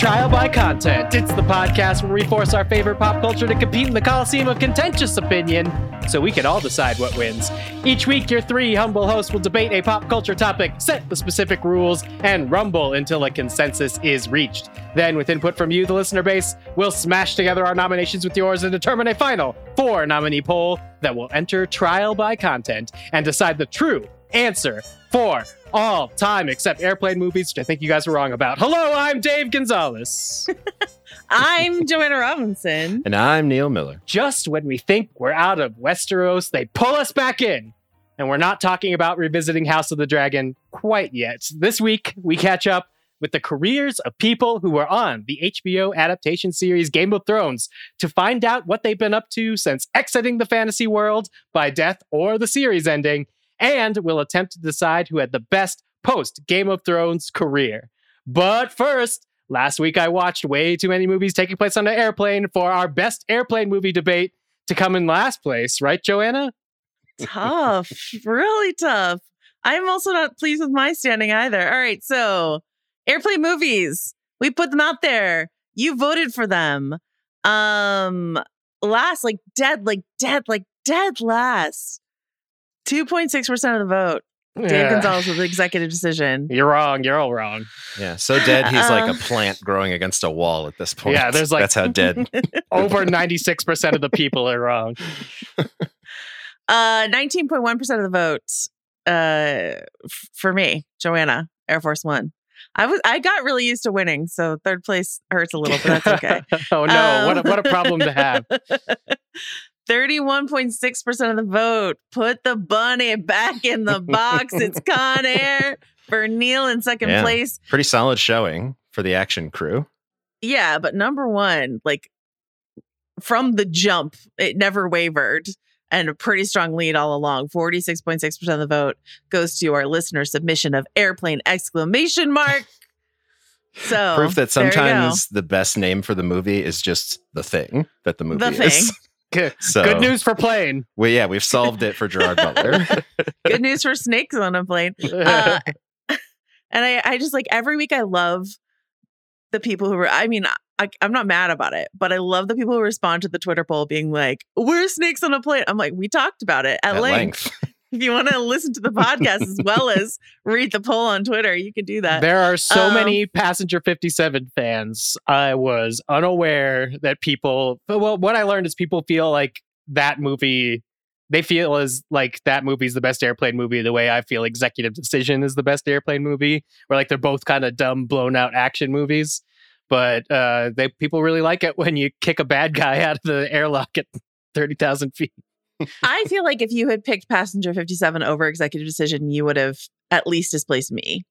Trial by Content. It's the podcast where we force our favorite pop culture to compete in the Coliseum of contentious opinion so we can all decide what wins. Each week, your three humble hosts will debate a pop culture topic, set the specific rules, and rumble until a consensus is reached. Then, with input from you, the listener base, we'll smash together our nominations with yours and determine a final four nominee poll that will enter Trial by Content and decide the true answer for all time except airplane movies, which I think you guys were wrong about. Hello, I'm Dave Gonzales. I'm Joanna Robinson. And I'm Neil Miller. Just when we think we're out of Westeros, they pull us back in. And we're not talking about revisiting House of the Dragon quite yet. This week, we catch up with the careers of people who were on the HBO adaptation series Game of Thrones to find out what they've been up to since exiting the fantasy world by death or the series ending and we'll attempt to decide who had the best post Game of Thrones career. But first, last week I watched way too many movies taking place on an airplane for our best airplane movie debate to come in last place, right, Joanna? Tough, really tough. I'm also not pleased with my standing either. All right, so airplane movies. We put them out there. You voted for them. Um last like dead like dead like dead last. 2.6% of the vote. Dave Yeah. Gonzales with the executive decision. You're wrong. You're all wrong. Yeah, so dead he's like Uh. a plant growing against a wall at this point. Yeah, there's like- that's how dead. Over 96% of the people are wrong. Uh 19.1% of the votes uh f- for me, Joanna, Air Force 1. I was I got really used to winning, so third place hurts a little, but that's okay. oh no, what, a, Um, what a problem to have. 31.6% of the vote. Put the bunny back in the box. It's Con Air for Neil in second Yeah. place. Pretty solid showing for the action crew. Yeah, but number one, like from the jump, it never wavered. And a pretty strong lead all along. 46.6% of the vote goes to our listener submission of airplane exclamation mark. So Proof that there you go. sometimes the best name for the movie is just the thing that the movie The is. thing. Good, So good news for plane. Well, yeah, we've solved it for Gerard Butler. good news for snakes on a plane. Uh, and I, I just like every week I love the people who were, I mean, I, I'm not mad about it, but I love the people who respond to the Twitter poll being like, we're snakes on a plane. I'm like, we talked about it at, At length. length. If you want to listen to the podcast as well as read the poll on Twitter, you can do that. There are so Um, many Passenger 57 fans. I was unaware that people, well, what I learned is people feel like that movie, they feel as like that movie is the best airplane movie the way I feel Executive Decision is the best airplane movie, where like they're both kind of dumb, blown out action movies. But uh, they people really like it when you kick a bad guy out of the airlock at 30,000 feet. I feel like if you had picked Passenger 57 over Executive Decision, you would have at least displaced me.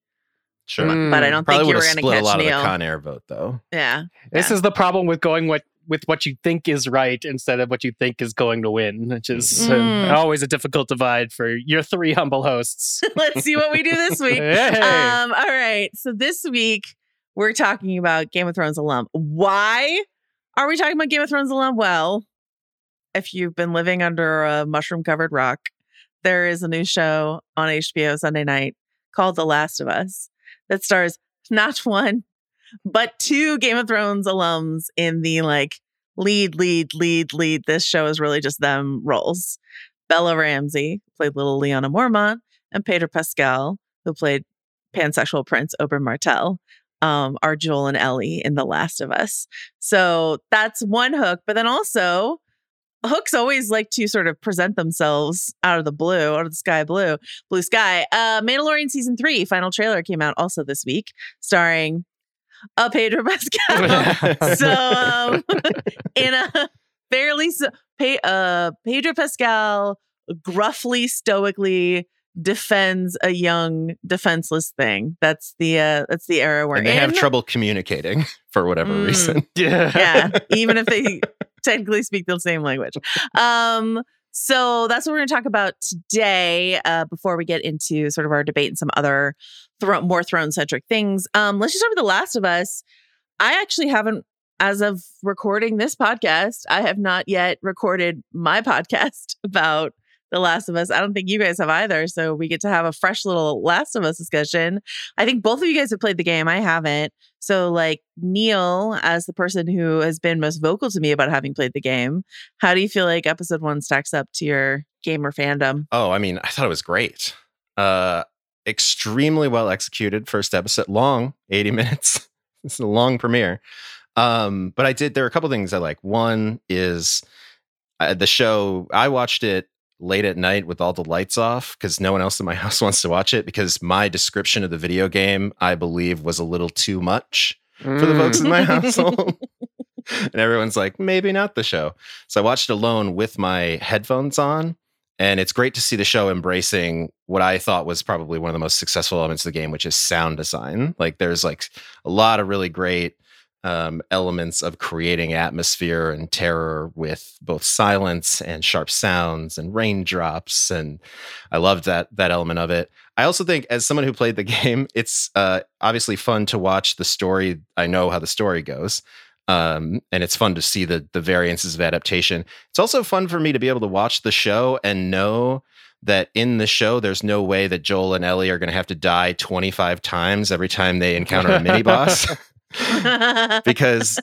Sure. Mm. But I don't think you would were going to split a catch lot Neil. of the Con Air vote, though. yeah. This Yeah. is the problem with going what with what you think is right instead of what you think is going to win, which is uh, Mm. always a difficult divide for your three humble hosts. Let's see what we do this week. Hey. Um, all right. So this week we're talking about Game of Thrones alum. Why are we talking about Game of Thrones alum? Well, if you've been living under a mushroom covered rock, there is a new show on HBO Sunday night called The Last of Us that stars not one, but two Game of Thrones alums in the like lead, lead, lead, lead. This show is really just them roles. Bella Ramsey played little Lyanna Mormont, and Peter Pascal, who played pansexual prince Oberyn Martell, um, are Joel and Ellie in The Last of Us. So that's one hook. But then also, hooks always like to sort of present themselves out of the blue, out of the sky blue, blue sky. Uh, Mandalorian season three final trailer came out also this week, starring uh, Pedro Pascal. so um, in a Pe- uh, Pedro Pascal gruffly, stoically defends a young, defenseless thing. That's the uh, that's the era we're they in. have trouble communicating for whatever Mm. reason. Yeah. yeah, even if they technically speak the same language. Um, so that's what we're going to talk about today. Uh, before we get into sort of our debate and some other thro- more throne centric things, um, let's just start with The Last of Us. I actually haven't, as of recording this podcast, I have not yet recorded my podcast about The Last of Us. I don't think you guys have either. So we get to have a fresh little Last of Us discussion. I think both of you guys have played the game. I haven't. So, like Neil, as the person who has been most vocal to me about having played the game, how do you feel like episode one stacks up to your gamer fandom? Oh, I mean, I thought it was great. Uh, extremely well executed. First episode, long, 80 minutes. it's a long premiere. Um, but I did, there are a couple things I like. One is uh, the show, I watched it late at night with all the lights off because no one else in my house wants to watch it because my description of the video game, I believe, was a little too much for the folks in my mm. household. and everyone's like, maybe not the show. So I watched it alone with my headphones on. And it's great to see the show embracing what I thought was probably one of the most successful elements of the game, which is sound design. Like there's like a lot of really great um, elements of creating atmosphere and terror with both silence and sharp sounds and raindrops. And I loved that that element of it. I also think, as someone who played the game, it's uh, obviously fun to watch the story. I know how the story goes, um, and it's fun to see the the variances of adaptation. It's also fun for me to be able to watch the show and know that in the show, there's no way that Joel and Ellie are going to have to die 25 times every time they encounter a mini boss. because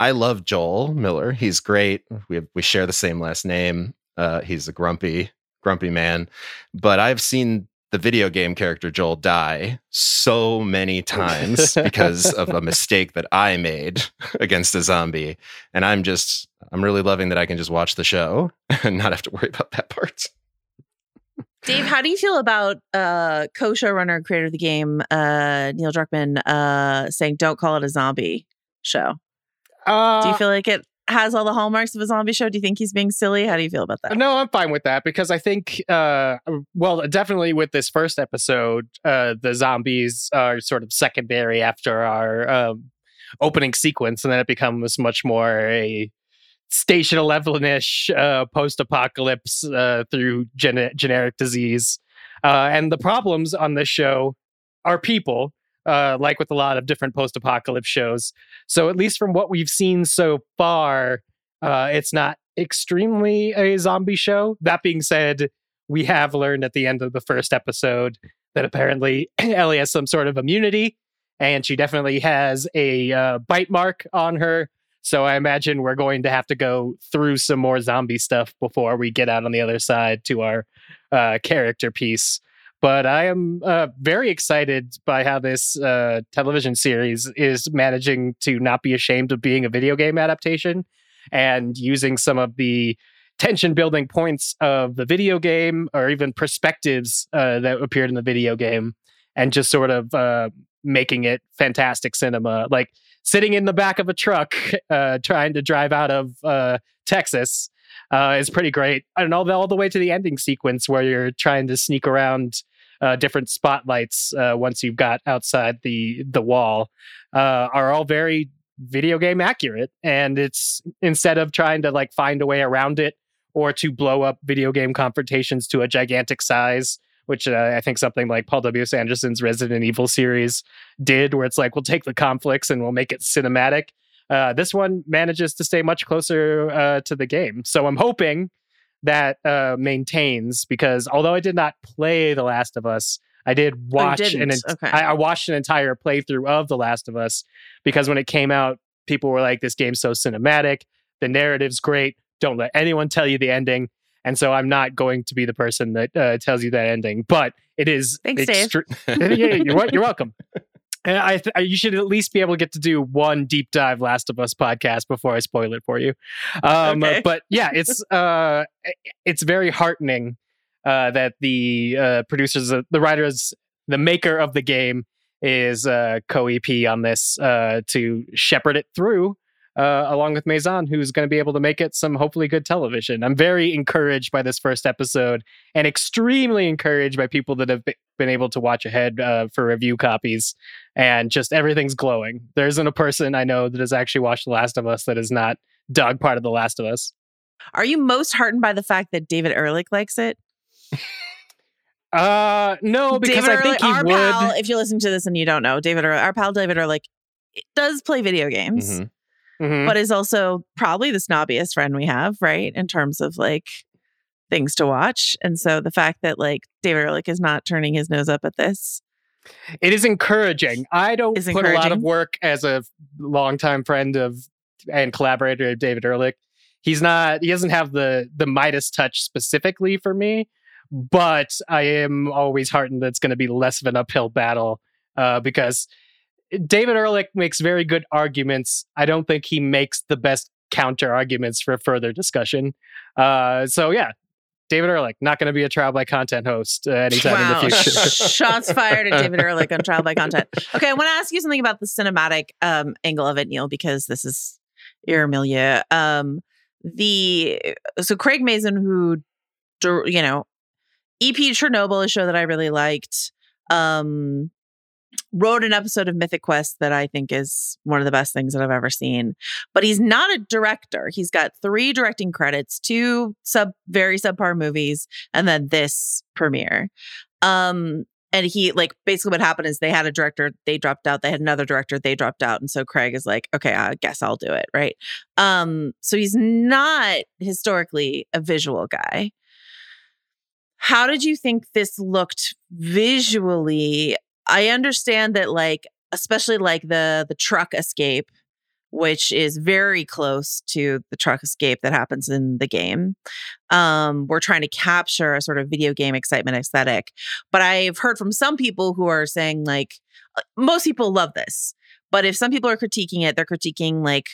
I love Joel Miller. He's great. We have, we share the same last name. Uh, he's a grumpy grumpy man, but I've seen the video game character Joel die so many times because of a mistake that I made against a zombie, and I'm just I'm really loving that I can just watch the show and not have to worry about that part. Dave, how do you feel about uh, co-showrunner and creator of the game, uh, Neil Druckmann, uh, saying "Don't call it a zombie show"? Uh, Do you feel like it has all the hallmarks of a zombie show? Do you think he's being silly? How do you feel about that? No, I'm fine with that because I think, uh, well, definitely with this first episode, uh, the zombies are sort of secondary after our um, opening sequence, and then it becomes much more a Station Eleven ish uh, post apocalypse uh, through gen- generic disease. Uh, and the problems on this show are people, uh, like with a lot of different post apocalypse shows. So, at least from what we've seen so far, uh, it's not extremely a zombie show. That being said, we have learned at the end of the first episode that apparently Ellie has some sort of immunity, and she definitely has a uh, bite mark on her. So I imagine we're going to have to go through some more zombie stuff before we get out on the other side to our uh, character piece. But I am uh, very excited by how this uh, television series is managing to not be ashamed of being a video game adaptation and using some of the tension building points of the video game or even perspectives uh, that appeared in the video game and just sort of uh, making it fantastic cinema. Like sitting in the back of a truck uh, trying to drive out of uh, Texas uh, is pretty great. And all the, all the way to the ending sequence where you're trying to sneak around uh, different spotlights uh, once you've got outside the the wall uh, are all very video game accurate. And it's instead of trying to like find a way around it or to blow up video game confrontations to a gigantic size, which uh, I think something like Paul W. S. Anderson's Resident Evil series did, where it's like we'll take the conflicts and we'll make it cinematic. Uh, this one manages to stay much closer uh, to the game. So I'm hoping that uh, maintains because although I did not play The Last of Us, I did watch an en- Okay. I, I watched an entire playthrough of The Last of Us because when it came out, people were like, "This game's so cinematic, the narrative's great. Don't let anyone tell you the ending." And so I'm not going to be the person that uh, tells you that ending, but it is. Thanks, Dave. yeah, you're, you're welcome. And I, th- you should at least be able to get to do one deep dive Last of Us podcast before I spoil it for you. Um, Okay. But yeah, it's uh, it's very heartening uh, that the uh, producers, uh, the writers, the maker of the game is uh, co EP on this uh, to shepherd it through uh, along with Mazin, who's going to be able to make it some hopefully good television. I'm very encouraged by this first episode and extremely encouraged by people that have been able to watch ahead uh, for review copies. And just everything's glowing. There isn't a person I know that has actually watched The Last of Us that is not dog part of The Last of Us. Are you most heartened by the fact that David Ehrlich likes it? Uh, no, because David I think Ehrlich, he our would. pal, if you're listening to this and you don't know, David, Ehrlich, our pal David Ehrlich does play video games, Mhm. Mhm. but is also probably the snobbiest friend we have, right? In terms of like things to watch. And so the fact that like David Ehrlich is not turning his nose up at this. It is encouraging. I don't put a lot of work as a longtime friend of and collaborator of David Ehrlich. He's not. He doesn't have the the Midas touch specifically for me, but I am always heartened that it's going to be less of an uphill battle uh, because David Ehrlich makes very good arguments. I don't think he makes the best counter arguments for further discussion. Uh, so yeah. David Ehrlich, not going to be a trial by content host uh, anytime wow. in the future. Shots fired at David Ehrlich on trial by content. Okay, I want to ask you something about the cinematic um, angle of it, Neil, because this is your milieu. Um, the so Craig Mazin, who you know, EP Chernobyl, a show that I really liked. Um, wrote an episode of Mythic Quest that I think is one of the best things that I've ever seen. But he's not a director. He's got three directing credits, two sub very subpar movies, and then this premiere. Um, and he like basically what happened is they had a director, they dropped out. They had another director, they dropped out, and so Craig is like, okay, I guess I'll do it, right? Um, so he's not historically a visual guy. How did you think this looked visually? I understand that like especially like the the truck escape which is very close to the truck escape that happens in the game. Um, we're trying to capture a sort of video game excitement aesthetic. But I've heard from some people who are saying, like, uh, most people love this. But if some people are critiquing it, they're critiquing, like,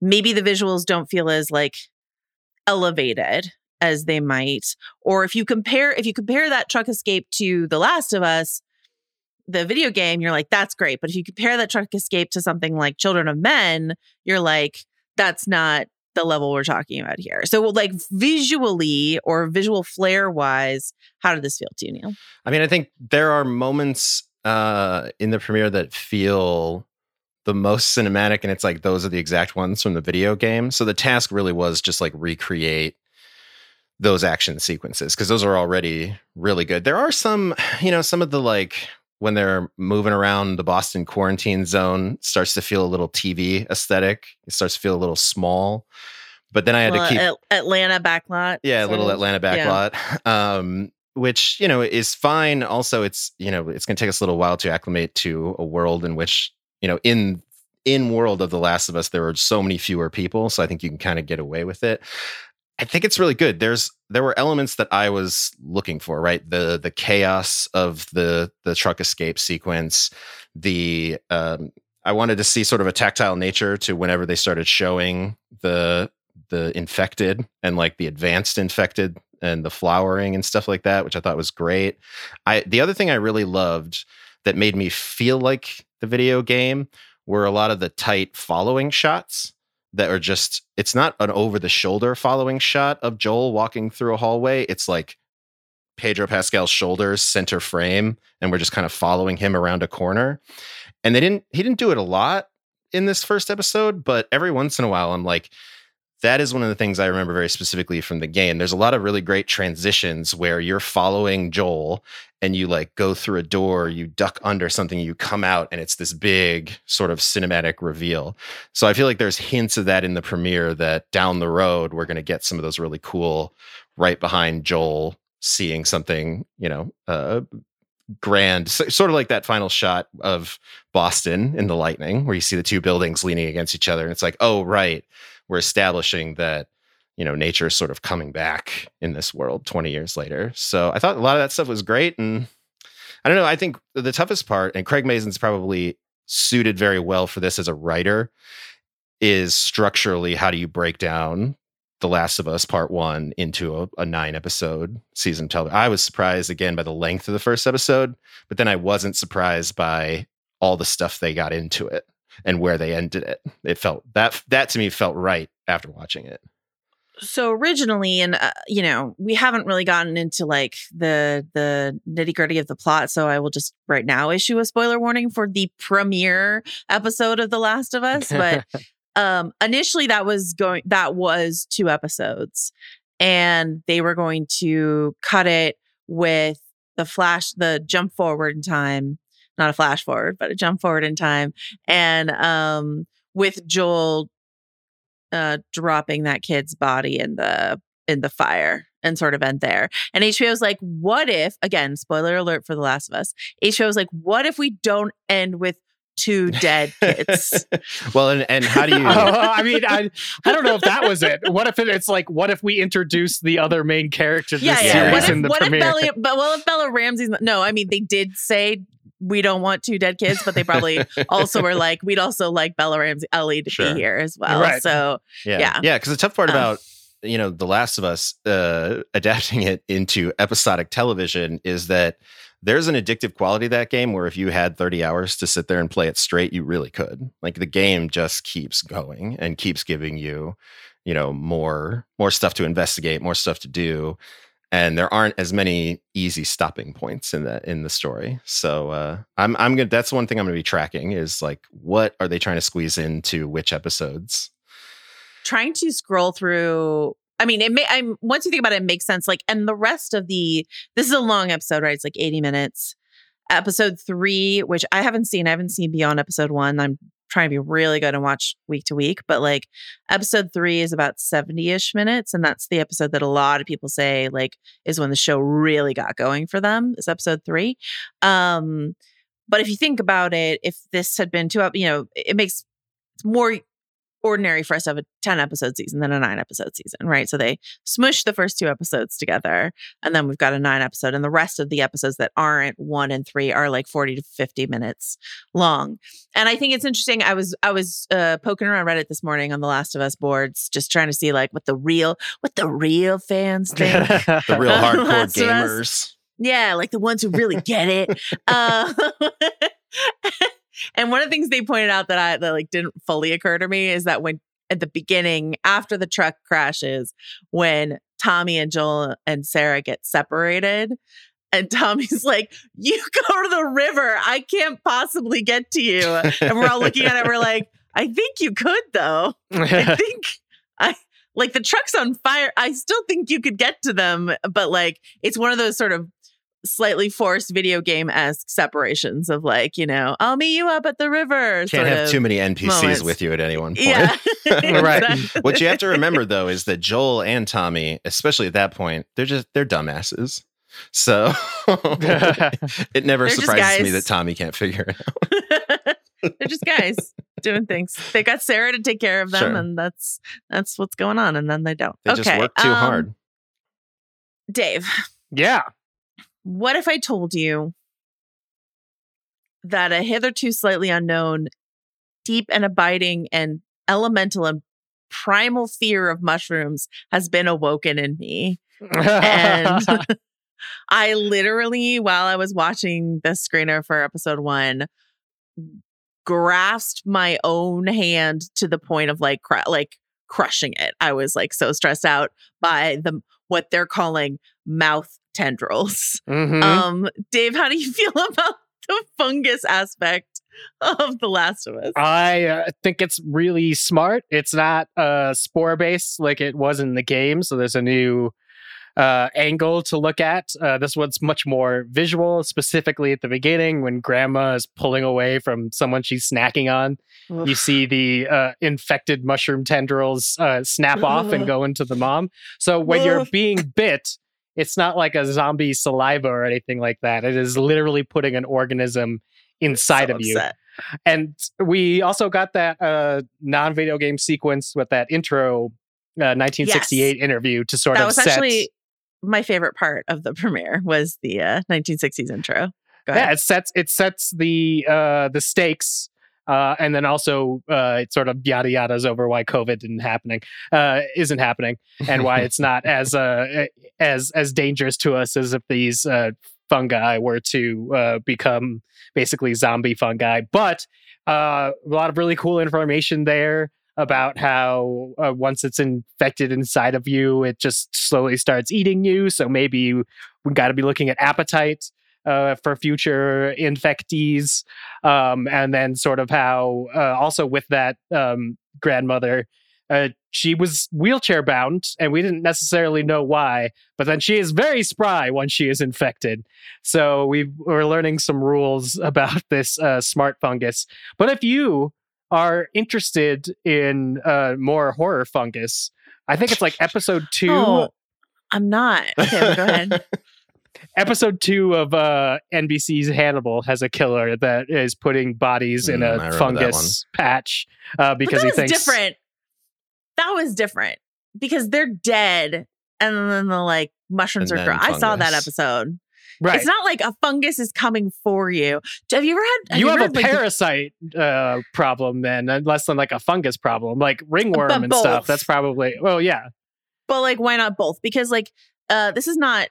maybe the visuals don't feel as, like, elevated as they might. Or if you compare, if you compare that truck escape to The Last of Us, the video game, you're like, that's great. But if you compare that truck escape to something like Children of Men, you're like, that's not the level we're talking about here. So, like, visually or visual flair wise, how did this feel to you, Neil? I mean, I think there are moments uh, in the premiere that feel the most cinematic, and it's like those are the exact ones from the video game. So the task really was just like recreate those action sequences because those are already really good. There are some, you know, some of the like when they're moving around the Boston quarantine zone starts to feel a little TV aesthetic. It starts to feel a little small. But then I had Well, to keep At- Atlanta backlot. yeah, a little. Atlanta Yeah. backlot. Um, which, you know, is fine. Also, it's, you know, it's gonna take us a little while to acclimate to a world in which, you know, in in world of The Last of Us, there are so many fewer people. So I think you can kind of get away with it. I think it's really good. There's there were elements that I was looking for, right? The the chaos of the the truck escape sequence, the um I wanted to see sort of a tactile nature to whenever they started showing the the infected and like the advanced infected and the flowering and stuff like that, which I thought was great. I the other thing I really loved that made me feel like the video game were a lot of the tight following shots that are just it's not an over the shoulder following shot of Joel walking through a hallway. It's like Pedro Pascal's shoulders center frame and we're just kind of following him around a corner. And they didn't he didn't do it a lot in this first episode, but every once in a while I'm like that is one of the things I remember very specifically from the game. There's a lot of really great transitions where you're following Joel and you like go through a door, you duck under something, you come out, and it's this big sort of cinematic reveal. So I feel like there's hints of that in the premiere that down the road, we're going to get some of those really cool right behind Joel seeing something, you know, uh, grand, s- sort of like that final shot of Boston in the lightning, where you see the two buildings leaning against each other. And it's like, oh, right we're establishing that you know nature is sort of coming back in this world 20 years later. So i thought a lot of that stuff was great and i don't know i think the toughest part and craig mazin's probably suited very well for this as a writer is structurally how do you break down the last of us part one into a, a nine episode season television i was surprised again by the length of the first episode but then i wasn't surprised by all the stuff they got into it and where they ended it. It felt that that to me felt right after watching it. so originally and uh, you know we haven't really gotten into like the the nitty gritty of the plot so i will just right now issue a spoiler warning for the premiere episode of the last of us but um initially that was going that was two episodes and they were going to cut it with the flash the jump forward in time not a flash forward but a jump forward in time and um with joel uh dropping that kid's body in the in the fire and sort of end there. And HBO was like, what if again, spoiler alert for The Last of Us. HBO was like, what if we don't end with two dead kids? well, and, and how do you? Oh, I mean, I, I don't know if that was it. What if it, it's like, what if we introduce the other main character of yeah, this yeah. series What if, in the what if? Bella but well if Bella Ramsey's no, I mean they did say we don't want two dead kids, but they probably also were like, we'd also like Bella Ramsey Ellie to Sure. be here as well. Right. So Yeah. Yeah. Yeah. Because the tough part Um, about, you know, The Last of Us uh, adapting it into episodic television is that there's an addictive quality to that game where if you had 30 hours to sit there and play it straight, you really could. Like the game just keeps going and keeps giving you, you know, more more stuff to investigate, more stuff to do. And there aren't as many easy stopping points in the in the story. So uh, I'm I'm gonna that's one thing I'm gonna be tracking is like what are they trying to squeeze into which episodes? trying to scroll through I mean, it may. I'm once you think about it, it makes sense. Like, and the rest of the this is a long episode, right? It's like 80 minutes. Episode three, which I haven't seen, I haven't seen beyond episode one. I'm trying to be really good and watch week to week, but like episode three is about 70 ish minutes, and that's the episode that a lot of people say like is when the show really got going for them. Is episode three. Um, but if you think about it, if this had been two, ep- you know, it makes more ordinary for us to have a 10 episode season than a nine episode season, right? So they smush the first two episodes together, and then we've got a nine episode, and the rest of the episodes that aren't one and three are like 40 to 50 minutes long. And I think it's interesting. I was I was uh, poking around Reddit this morning on the Last of Us boards, just trying to see like what the real what the real fans think. The real hardcore gamers. Yeah, like the ones who really get it. Uh, and one of the things they pointed out that I that like didn't fully occur to me is that when at the beginning, after the truck crashes, when Tommy and Joel and Sarah get separated, and Tommy's like, "You go to the river. I can't possibly get to you." And we're all looking at it. We're like, "I think you could, though. I think I like the truck's on fire. I still think you could get to them, but like it's one of those sort of slightly forced video game esque separations of like, you know, I'll meet you up at the river. Can't sort have of too many NPCs moments. with you at any one point. Yeah. Right. What you have to remember though is that Joel and Tommy, especially at that point, they're just they're dumbasses. So it never They're surprises me that Tommy can't figure it out. They're just guys doing things. They got Sarah to take care of them, Sure. and that's that's what's going on. And then they don't. They okay, just work too um, hard. Dave, yeah. What if I told you that a hitherto slightly unknown, deep and abiding and elemental and primal fear of mushrooms has been awoken in me? And I literally, while I was watching the screener for episode one, grasped my own hand to the point of like, cr- like crushing it. I was like so stressed out by the what they're calling mouth tendrils. Mhm. Um, Dave, how do you feel about the fungus aspect of The Last of Us? I uh, think it's really smart. It's not uh, spore based like it was in the game. So there's a new uh, angle to look at. Uh, this one's much more visual, specifically at the beginning when grandma is pulling away from someone she's snacking on. You see the uh, infected mushroom tendrils uh, snap off and go into the mom. So when you're being bit, it's not like a zombie saliva or anything like that. It is literally putting an organism inside So of you and we also got that uh, non-video game sequence with that intro uh, 1968 interview to sort That of was set. actually my favorite part of the premiere was the uh, 1960s intro. Go yeah, it sets it sets the uh, the stakes. Uh, and then also, uh, it sort of yada yadas over why COVID isn't happening, uh, isn't happening, and why it's not as uh, as as dangerous to us as if these uh, fungi were to uh, become basically zombie fungi. But Uh, a lot of really cool information there about how uh, once it's infected inside of you, it just slowly starts eating you. So maybe we got to be looking at appetite uh, for future infectees. Um, and then sort of how uh, also with that um, grandmother, uh, she was wheelchair bound, and we didn't necessarily know why. But then she is very spry once she is infected. So we were learning some rules about this uh, smart fungus. But if you are interested in uh, more horror fungus, I think it's like episode two. Oh, I'm not. Okay, go ahead. episode two of uh, NBC's Hannibal has a killer that is putting bodies in Mm, I a remember fungus patch uh, But because that he was thinks different. That was different because they're dead, and then the like mushrooms And are growing. I saw that episode. right. It's not like a fungus is coming for you. Have you ever had? you ever have a had, like, parasite uh, problem then, and less than like a fungus problem, like ringworm But and stuff. That's probably well, yeah. but like, why not both? Because like, uh, this is not.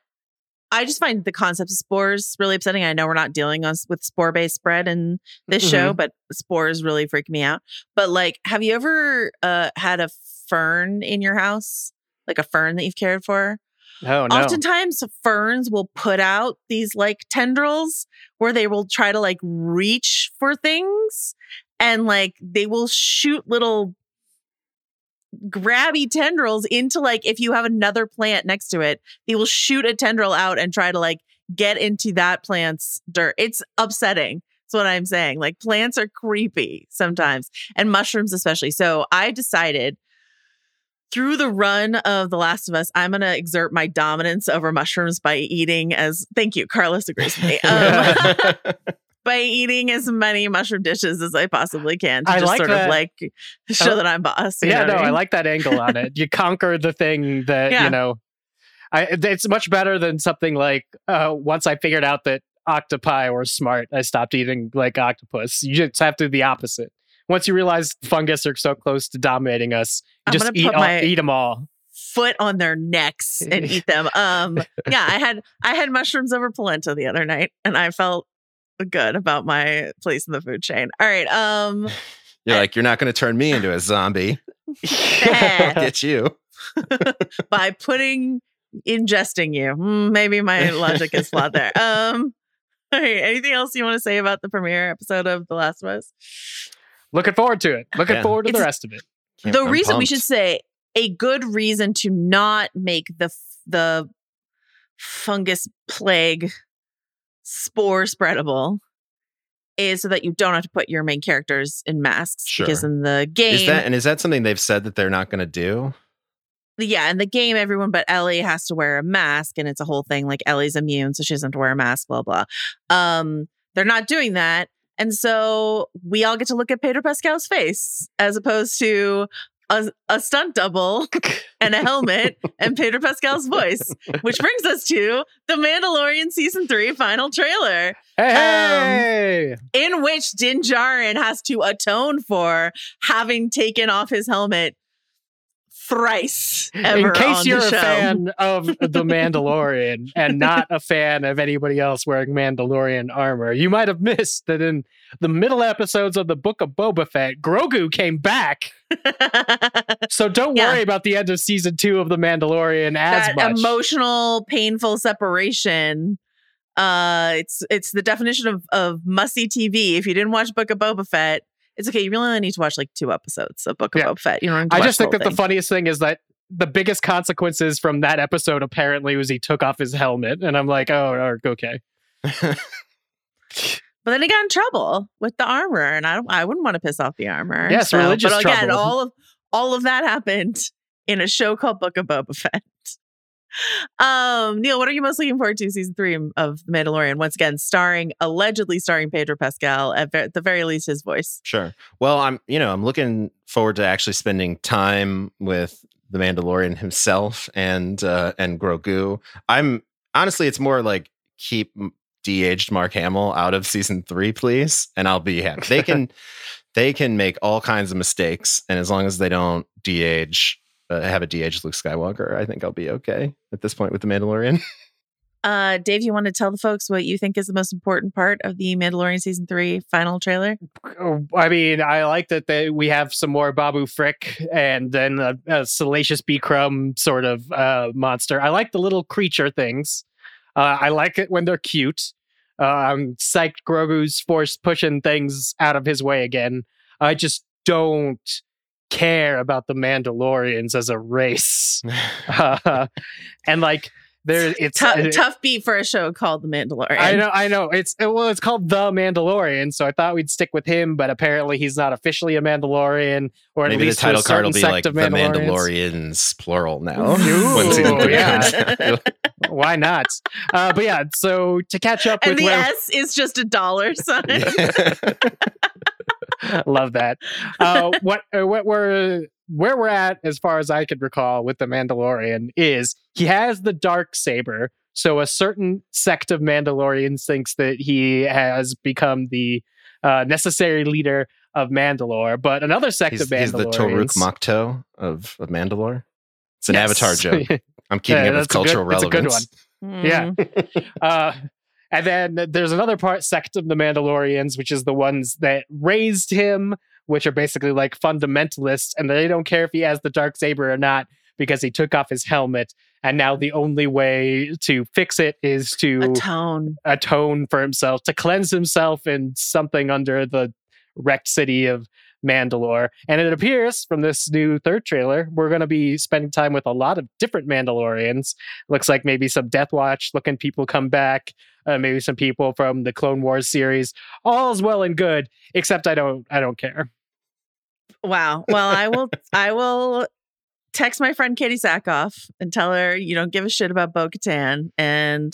I just find the concept of spores really upsetting. I know we're not dealing on, with spore based spread in this show, Mm-hmm. but spores really freak me out. But like, have you ever uh, had a fern in your house, like a fern that you've cared for? Oh no. Oftentimes, ferns will put out these like tendrils where they will try to like reach for things and like they will shoot little grabby tendrils into like if you have another plant next to it, they will shoot a tendril out and try to like get into that plant's dirt. It's upsetting. That's what I'm saying. Like plants are creepy sometimes and mushrooms especially. So I decided through the run of The Last of Us, I'm going to exert my dominance over mushrooms by eating as thank you, Carlos agrees with me. Um, by eating as many mushroom dishes as I possibly can to I just like sort that. of like show Oh. that I'm boss. yeah, no, I mean? like that angle on it. You conquer the thing that Yeah. you know. I it's much better than something like uh, once I figured out that octopi were smart, I stopped eating like octopus. You just have to do the opposite. Once you realize fungus are so close to dominating us, just eat all, my- eat them all. foot on their necks and eat them. Um, yeah, I had I had mushrooms over polenta the other night, and I felt good about my place in the food chain. All right, um, You're like, you're not going to turn me into a zombie. I'll get you. by putting ingesting you. Hmm, maybe my logic is flawed there. Um, all right, anything else you want to say about the premiere episode of The Last of Us? Looking forward to it. Looking Yeah. forward to the rest of it. The I'm reason we should say a good reason to not make the the fungus plague spore spreadable is so that you don't have to put your main characters in masks because in the game Is that and is that something they've said that they're not going to do? yeah in the game everyone but ellie has to wear a mask and it's a whole thing like ellie's immune so she doesn't have to wear a mask blah blah um they're not doing that and so we all get to look at pedro pascal's face as opposed to a, a stunt double and a helmet and pedro pascal's voice which brings us to the mandalorian season 3 final trailer. Hey, um, in which din Djarin has to atone for having taken off his helmet thrice ever in case you're a fan of the Mandalorian and not a fan of anybody else wearing Mandalorian armor, you might have missed that in the middle episodes of the Book of Boba Fett, Grogu came back. So don't Yeah. worry about the end of season two of the Mandalorian as that much. emotional, painful separation. Uh, it's it's the definition of of musty TV. If you didn't watch Book of Boba Fett, it's okay. You really only need to watch like two episodes of Book of Yeah. Boba Fett. You don't. I just think whole that the funniest thing is that the biggest consequences from that episode apparently was he took off his helmet, and I'm like, oh, okay. But then he got in trouble with the armor, and I don't, I wouldn't want to piss off the armor. Yes, religious But again, trouble. all of all of that happened in a show called Book of Boba Fett. Um, Neil, what are you most looking forward to season three of The Mandalorian? Once again, starring allegedly starring Pedro Pascal at ver- the very least his voice. Sure. Well, I'm you know I'm looking forward to actually spending time with the Mandalorian himself and uh, and Grogu. I'm honestly, it's more like keep de-aged Mark Hamill out of season three, please, and I'll be happy. They can they can make all kinds of mistakes, and as long as they don't de-age. Uh, have a de-aged Luke Skywalker. I think I'll be okay at this point with the Mandalorian. Uh, Dave, you want to tell the folks what you think is the most important part of the Mandalorian season three final trailer? Oh, I mean, I like that they, we have some more Babu Frick and then a, a salacious B Crumb sort of uh, monster. I like the little creature things. Uh, I like it when they're cute. Uh, I'm psyched Grogu's force pushing things out of his way again. I just don't care about the Mandalorians as a race. Uh, and like, there, it's tough, uh, tough beat for a show called The Mandalorian. I know, I know. It's well, it's called The Mandalorian, so I thought we'd stick with him, but apparently he's not officially a Mandalorian, or at Maybe the least to title a card will certain be sect like of the Mandalorians. Mandalorians plural now. Ooh, when season three yeah. Why not? Uh, but yeah, so to catch up and with the where, S is just a dollar sign. love that. Uh, what uh, what we're where we're at, as far as I could recall, with the Mandalorian is he has the dark saber. So a certain sect of Mandalorians thinks that he has become the uh, necessary leader of Mandalore, but another sect he's, of Mandalorians. he's the Toruk Mandalorians. Makto of, of Mandalore. It's an Yes. Avatar joke. I'm keeping Yeah, it with that's a good- cultural it's a good relevance. Yeah. Mm. uh, and then there's another part sect of the Mandalorians, which is the ones that raised him, which are basically like fundamentalists, and they don't care if he has the dark saber or not because he took off his helmet. And now the only way to fix it is to Atone. atone for himself, to cleanse himself in something under the wrecked city of Mandalore. And it appears from this new third trailer, we're going to be spending time with a lot of different Mandalorians. Looks like maybe some Death Watch looking people come back, uh, maybe some people from the Clone Wars series. All's well and good, except I don't, I don't care. Wow. Well, I will. I will text my friend Katee Sackhoff and tell her you don't give a shit about Bo Katan, and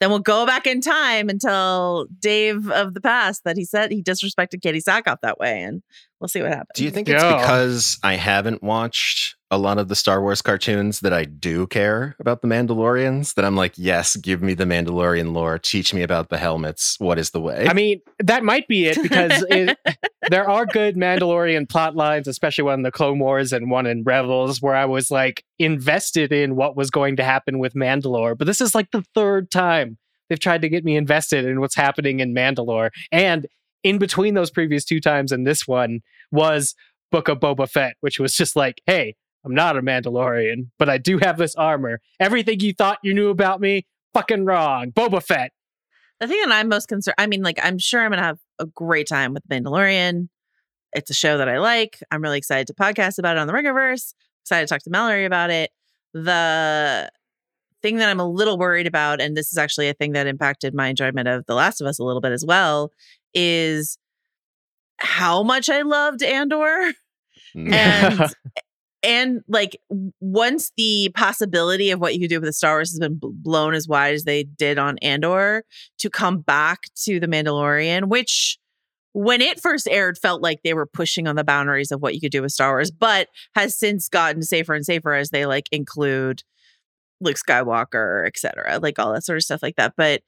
then we'll go back in time and tell Dave of the past that he said he disrespected Katee Sackhoff that way, and we'll see what happens. Do you think it's because I haven't watched a lot of the Star Wars cartoons that I do care about the Mandalorians? That I'm like, yes, give me the Mandalorian lore. Teach me about the helmets. What is the way? I mean, that might be it because it, there are good Mandalorian plot lines, especially one in the Clone Wars and one in Rebels, where I was like invested in what was going to happen with Mandalore. But this is like the third time they've tried to get me invested in what's happening in Mandalore. And in between those previous two times and this one was Book of Boba Fett, which was just like, hey, I'm not a Mandalorian, but I do have this armor. Everything you thought you knew about me, fucking wrong. Boba Fett. The thing that I'm most concerned, I mean, like, I'm sure I'm going to have a great time with Mandalorian. It's a show that I like. I'm really excited to podcast about it on the Ringerverse. Excited to talk to Mallory about it. The thing that I'm a little worried about, and this is actually a thing that impacted my enjoyment of The Last of Us a little bit as well, is how much I loved Andor Mm. and and like once the possibility of what you could do with the Star Wars has been blown as wide as they did on Andor, to come back to the Mandalorian, which when it first aired felt like they were pushing on the boundaries of what you could do with Star Wars, but has since gotten safer and safer as they like include Luke Skywalker, etc., like all that sort of stuff like that. But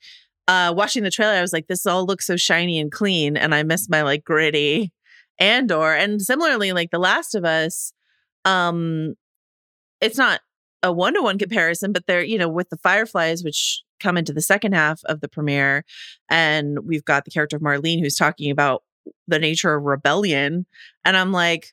uh watching the trailer, I was like, this all looks so shiny and clean, and I miss my like gritty Andor. And similarly, like The Last of Us, um, it's not a one to one comparison, but they're, you know, with the Fireflies, which come into the second half of the premiere, and we've got the character of Marlene who's talking about the nature of rebellion. And I'm like,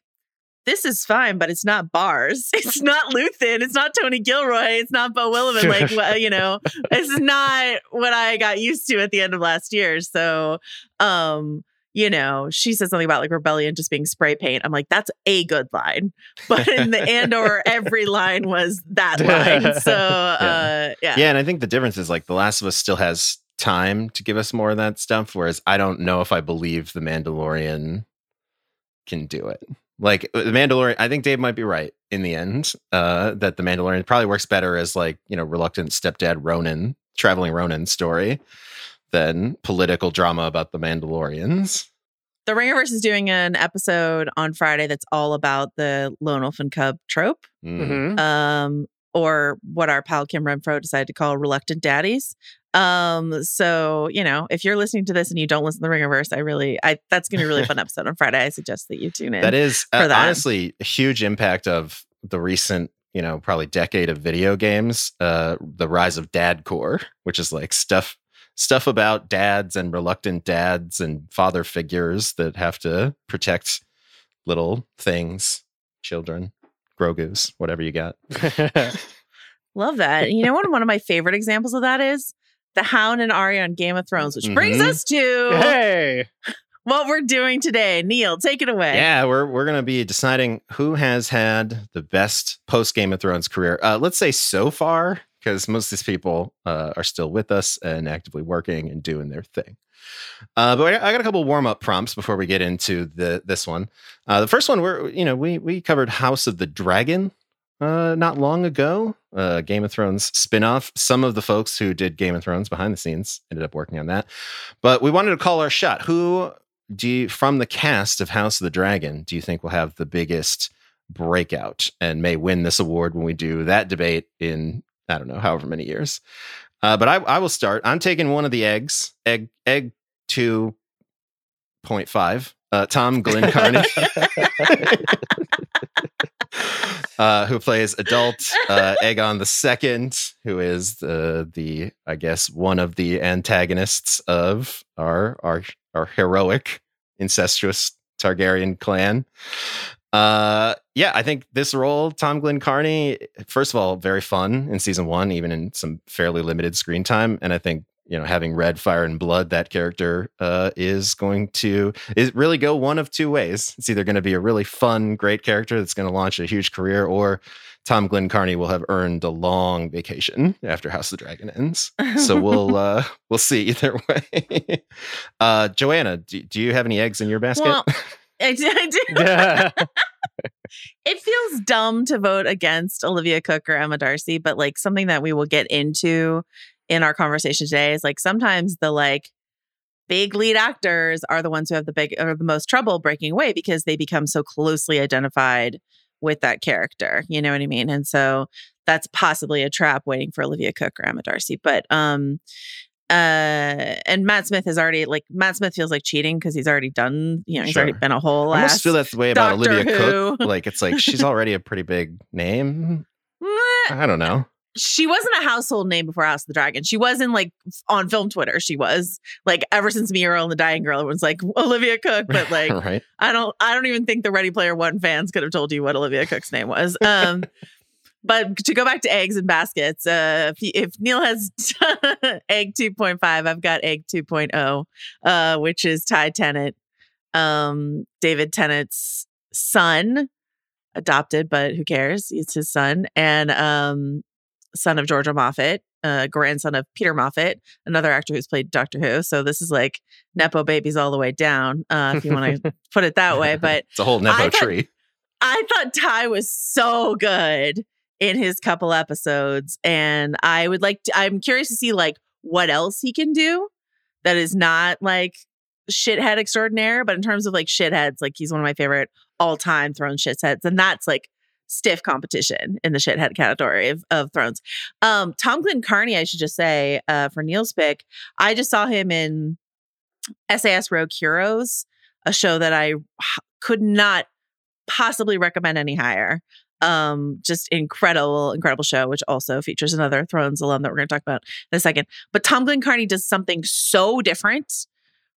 this is fine, but it's not bars. It's not Luthen. It's not Tony Gilroy. It's not Beau Willimon. Like, wha- you know, it's not what I got used to at the end of last year. So, um, you know, she said something about like rebellion just being spray paint. I'm like, that's a good line. But in the Andor every line was that line. So, uh, yeah. yeah, and I think the difference is like The Last of Us still has time to give us more of that stuff, whereas I don't know if I believe the Mandalorian can do it. Like uh, the Mandalorian, I think Dave might be right in the end. Uh, that the Mandalorian probably works better as like you know reluctant stepdad ronin, traveling ronin story, than political drama about the Mandalorians. The Ringerverse is doing an episode on Friday that's all about the lone wolf and cub trope. Mm. Mhm. um, or what our pal Kim Renfro decided to call reluctant daddies. Um, so you know, if you're listening to this and you don't listen to the Ringerverse, I really, I that's gonna be a really fun episode on Friday. I suggest that you tune in. That is for uh, that. honestly a huge impact of the recent you know probably decade of video games, uh, the rise of dadcore, which is like stuff stuff about dads and reluctant dads and father figures that have to protect little things, children, Grogu's, whatever you got. Love that. You know what? One of my favorite examples of that is the Hound and Arya on Game of Thrones, which brings Mhm. us to hey. what we're doing today. Neil, take it away. Yeah, we're we're gonna be deciding who has had the best post Game of Thrones career. Uh, let's say so far, because most of these people uh, are still with us and actively working and doing their thing. Uh, but I got a couple warm up prompts before we get into the this one. Uh, the first one, we're you know we we covered House of the Dragon uh, not long ago, uh, Game of Thrones spinoff. Some of the folks who did Game of Thrones behind the scenes ended up working on that. But we wanted to call our shot. Who do you, from the cast of House of the Dragon, do you think will have the biggest breakout and may win this award when we do that debate in, I don't know, however many years? Uh, but I, I will start. I'm taking one of the eggs, egg, egg 2.5, uh, Tom Glynn-Carney. uh, who plays adult uh, Aegon the Second, who is the the I guess one of the antagonists of our our our heroic incestuous Targaryen clan. Uh, yeah, I think this role, Tom Glynn-Carney, first of all, very fun in season one, even in some fairly limited screen time, and I think you know having read Fire and Blood, that character uh, is going to is really go one of two ways. It's either going to be a really fun, great character that's going to launch a huge career, or Tom Glynn-Carney will have earned a long vacation after House of the Dragon ends. So we'll uh, we'll see either way. uh, Joanna, do, do you have any eggs in your basket? Well, I do. I do. It feels dumb to vote against Olivia Cooke or Emma Darcy, but like something that we will get into in our conversation today is like sometimes the like big lead actors are the ones who have the big or the most trouble breaking away because they become so closely identified with that character. You know what I mean? And so that's possibly a trap waiting for Olivia Cooke or Emma Darcy. But um uh and Matt Smith has already like Matt Smith feels like cheating because he's already done, you know, he's already been a whole I almost feel that's the way about Doctor Olivia Cooke. Like it's like she's already a pretty big name. I don't know. she wasn't a household name before House of the Dragon. She was in like on film Twitter. She was like ever since Me and Earl and the Dying Girl, everyone's like Olivia Cooke, but like right. I don't I don't even think the Ready Player One fans could have told you what Olivia Cooke's name was. Um but to go back to eggs and baskets, uh if, if Neil has egg 2.5, I've got egg 2.0, uh, which is Ty Tennant, um, David Tennant's son, adopted, but who cares? It's his son, and um son of Georgia Moffett, uh, grandson of Peter Moffett, another actor who's played Doctor Who. So this is like Nepo babies all the way down, uh, if you want to put it that way. But it's a whole Nepo I thought- tree. I thought Ty was so good in his couple episodes, and I would like. To, I'm curious to see like what else he can do that is not like shithead extraordinaire. But in terms of like shitheads, like he's one of my favorite all time Thrones shitheads, and that's like stiff competition in the shithead category of, of Thrones. Um, Tom Glynn-Carney, I should just say uh, for Neil's pick, I just saw him in SAS Rogue Heroes, a show that I could not possibly recommend any higher. Um, just incredible, incredible show, which also features another Thrones alum that we're going to talk about in a second. But Tom Glynn-Carney does something so different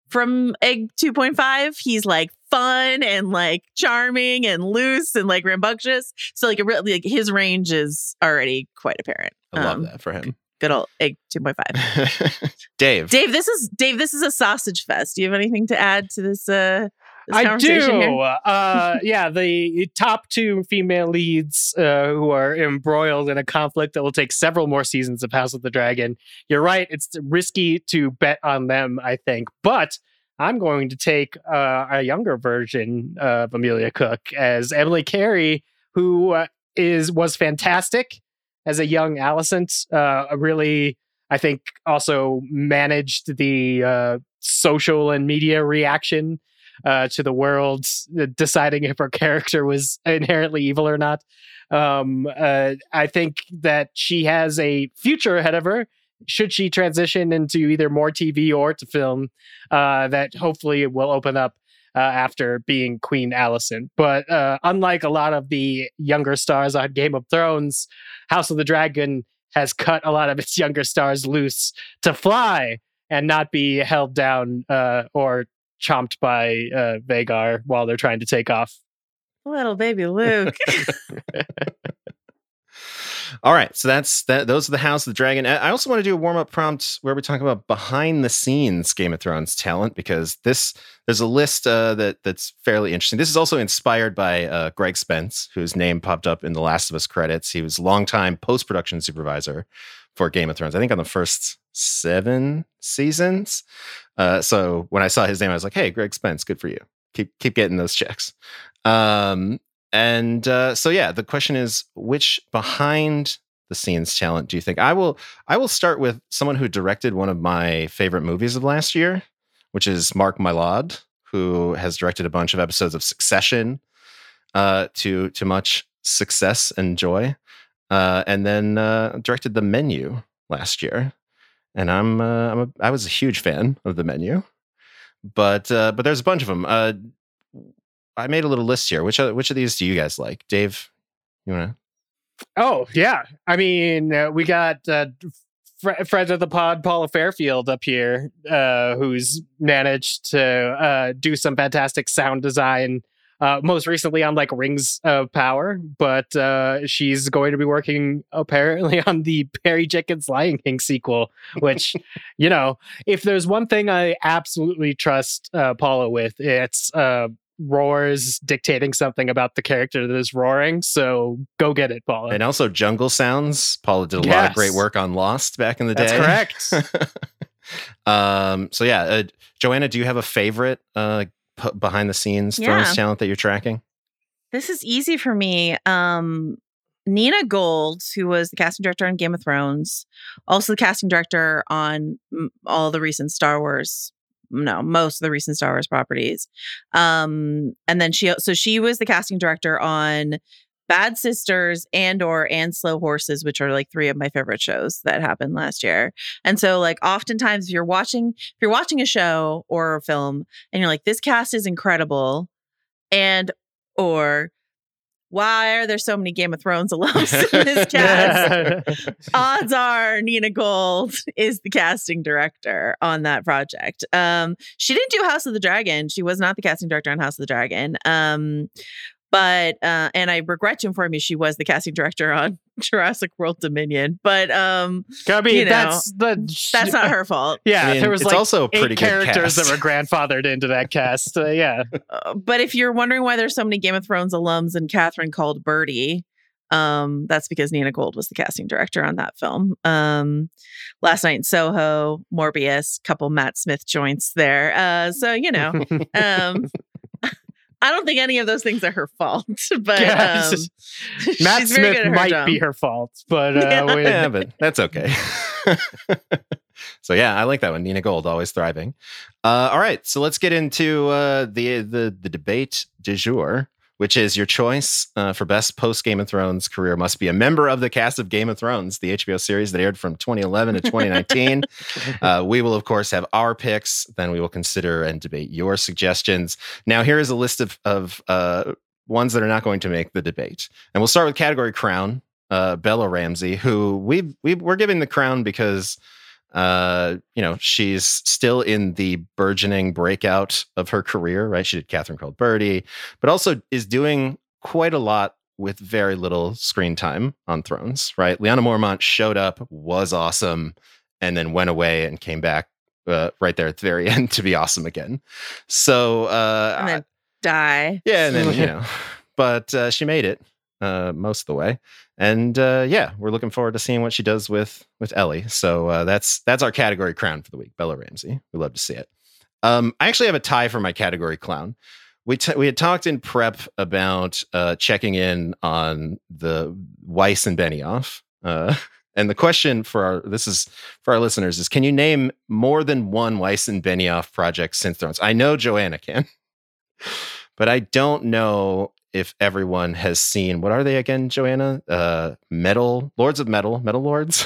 from Egg 2.5. He's like fun and like charming and loose and like rambunctious. So like it really like his range is already quite apparent. I love Um, that for him. Good old Egg 2.5. Dave. Dave, this is Dave. This is a sausage fest. Do you have anything to add to this? Uh, I do. Uh, yeah, the top two female leads uh, who are embroiled in a conflict that will take several more seasons of House of the Dragon. You're right; it's risky to bet on them. I think, but I'm going to take uh, a younger version of Amelia Cooke as Emily Carey, who uh, is was fantastic as a young Alicent. Uh, really, I think, also managed the uh, social and media reaction uh, to the world, uh, deciding if her character was inherently evil or not. Um, uh, I think that she has a future ahead of her. Should she transition into either more TV or to film, uh, that hopefully will open up uh, after being Queen Alicent. But uh, unlike a lot of the younger stars on Game of Thrones, House of the Dragon has cut a lot of its younger stars loose to fly and not be held down uh, or chomped by uh, Vhagar while they're trying to take off. Little baby Luke. All right, so that's that. Those are the House of the Dragon. I also want to do a warm up prompt where we talk about behind the scenes Game of Thrones talent because this there's a list uh, that that's fairly interesting. This is also inspired by uh, Greg Spence, whose name popped up in the Last of Us credits. He was longtime post production supervisor for Game of Thrones. I think on the first seven seasons. Uh, so when I saw his name, I was like, "Hey, Greg Spence, good for you. Keep keep getting those checks." Um, and uh, so yeah, the question is, which behind the scenes talent do you think? I will I will start with someone who directed one of my favorite movies of last year, which is Mark Mylod, who has directed a bunch of episodes of Succession, uh, to to much success and joy, uh, and then uh, directed The Menu last year. And I'm uh, I'm a, I was a huge fan of The Menu, but uh, but there's a bunch of them. Uh, I made a little list here. Which which of these do you guys like, Dave? You want to? Oh yeah, I mean uh, we got uh, fr- friend of the pod, Paula Fairfield, up here, uh, who's managed to uh, do some fantastic sound design. Uh, most recently on like Rings of Power, but uh, she's going to be working apparently on the Barry Jenkins Lion King sequel. Which, you know, if there's one thing I absolutely trust Paula with, it's roars dictating something about the character that is roaring. So go get it, Paula. And also jungle sounds. Paula did a yes. lot of great work on Lost back in the day. That's correct. um, so yeah, uh, Joanna, do you have a favorite uh, p- behind the scenes yeah. Thrones talent that you're tracking? This is easy for me. Um, Nina Gold, who was the casting director on Game of Thrones, also the casting director on all the recent Star Wars no most of the recent Star Wars properties. Um, and then she so she was the casting director on Bad Sisters, Andor and Slow Horses, which are like three of my favorite shows that happened last year. And so, like, oftentimes if you're watching if you're watching a show or a film and you're like, this cast is incredible, and or why are there so many Game of Thrones alums in this cast? Odds are Nina Gold is the casting director on that project. Um, she didn't do House of the Dragon. She was not the casting director on House of the Dragon. Um, but uh, and I regret to inform you, she was the casting director on Jurassic World Dominion. But um, I mean, you know, that's the that's not her fault. Yeah, I mean, there was it's like also pretty eight good characters cast. that were grandfathered into that cast. Uh, yeah, Uh, but if you're wondering why there's so many Game of Thrones alums and Catherine called Birdie, um, that's because Nina Gold was the casting director on that film. Um, last night in Soho, Morbius, couple Matt Smith joints there. Uh, so you know, um, I don't think any of those things are her fault, but Yeah, um, it's Matt she's very Smith good might job. be her fault, but uh, Yeah. yeah, but that's okay. so yeah, I like that one. Nina Gold, always thriving. Uh, all right, so let's get into uh, the the the debate du jour, which is your choice uh, for best post Game of Thrones career must be a member of the cast of Game of Thrones, the HBO series that aired from 2011 to 2019. uh, we will, of course, have our picks. Then we will consider and debate your suggestions. Now, here is a list of of uh, ones that are not going to make the debate, and we'll start with category crown. Uh, Bella Ramsey, who we we we're giving the crown because uh, you know, she's still in the burgeoning breakout of her career, right? She did Catherine Called Birdie, but also is doing quite a lot with very little screen time on Thrones, right? Lyanna Mormont showed up, was awesome, and then went away and came back uh, right there at the very end to be awesome again. So, uh, and then die. yeah, and then you know, but uh, she made it uh, most of the way, and uh, yeah, we're looking forward to seeing what she does with with Ellie. So uh, that's that's our category crown for the week, Bella Ramsey. We love to see it. Um, I actually have a tie for my category clown. We t- we had talked in prep about uh, checking in on the Weiss and Benioff. Uh, and the question for our this is for our listeners is: Can you name more than one Weiss and Benioff project since Thrones? I know Joanna can, but I don't know if everyone has seen what are they again, Joanna? Uh, Metal Lords of Metal, Metal Lords.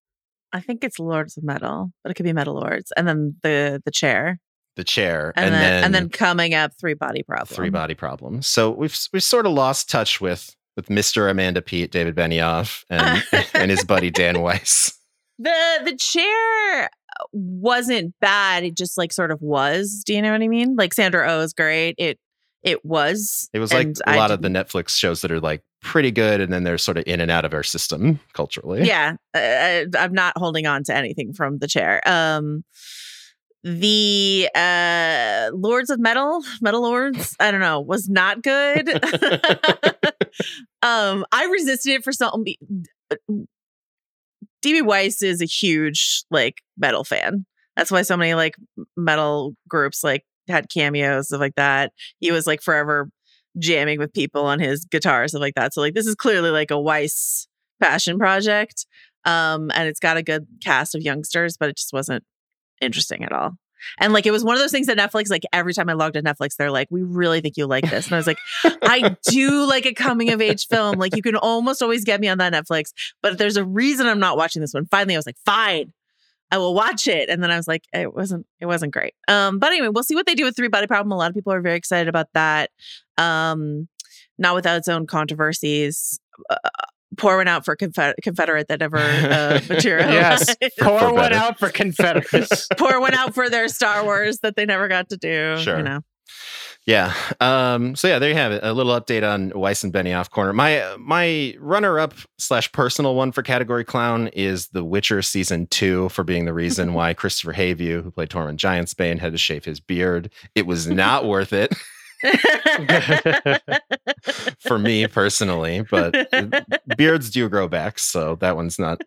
I think it's Lords of Metal, but it could be Metal Lords, and then the the chair. the chair, and, then, and then coming up three body problem. three body problem. So we've we've sort of lost touch with with Mr. Amanda Peet, David Benioff, and and his buddy Dan Weiss. The the chair wasn't bad. It just like sort of was. Do you know what I mean? Like Sandra Oh is great. It it was. It was like a I lot of the Netflix shows that are like pretty good, and then they're sort of in and out of our system culturally. Yeah, uh, I'm not holding on to anything from the chair. Um, the uh Lords of Metal, Metal Lords, I don't know, was not good. um, I resisted it for some. DB Weiss is a huge like metal fan. That's why so many like metal groups like had cameos stuff like that. He was like forever jamming with people on his guitar stuff like that. So like this is clearly like a Weiss passion project. Um, and it's got a good cast of youngsters, but it just wasn't interesting at all. And like it was one of those things that Netflix, like every time I logged at Netflix, they're like, "We really think you like this," and I was like, "I do like a coming of age film. Like you can almost always get me on that Netflix, but there's a reason I'm not watching this one." Finally, I was like, "Fine, I will watch it." And then I was like, "It wasn't. It wasn't great." Um, but anyway, we'll see what they do with Three Body Problem. A lot of people are very excited about that. Um, not without its own controversies. Uh, pour one out for Confed- Confederate that ever uh, materialized. Yes. Pour for one better. out for Confederates. pour one out for their Star Wars that they never got to do. Sure. You know. Yeah. Um, so yeah, there you have it. A little update on Weiss and Benioff corner. My my runner up slash personal one for category clown is The Witcher season two for being the reason why Kristofer Hivju, who played Tormund Giantsbane, had to shave his beard. It was not worth it for me personally, but beards do grow back, so that one's not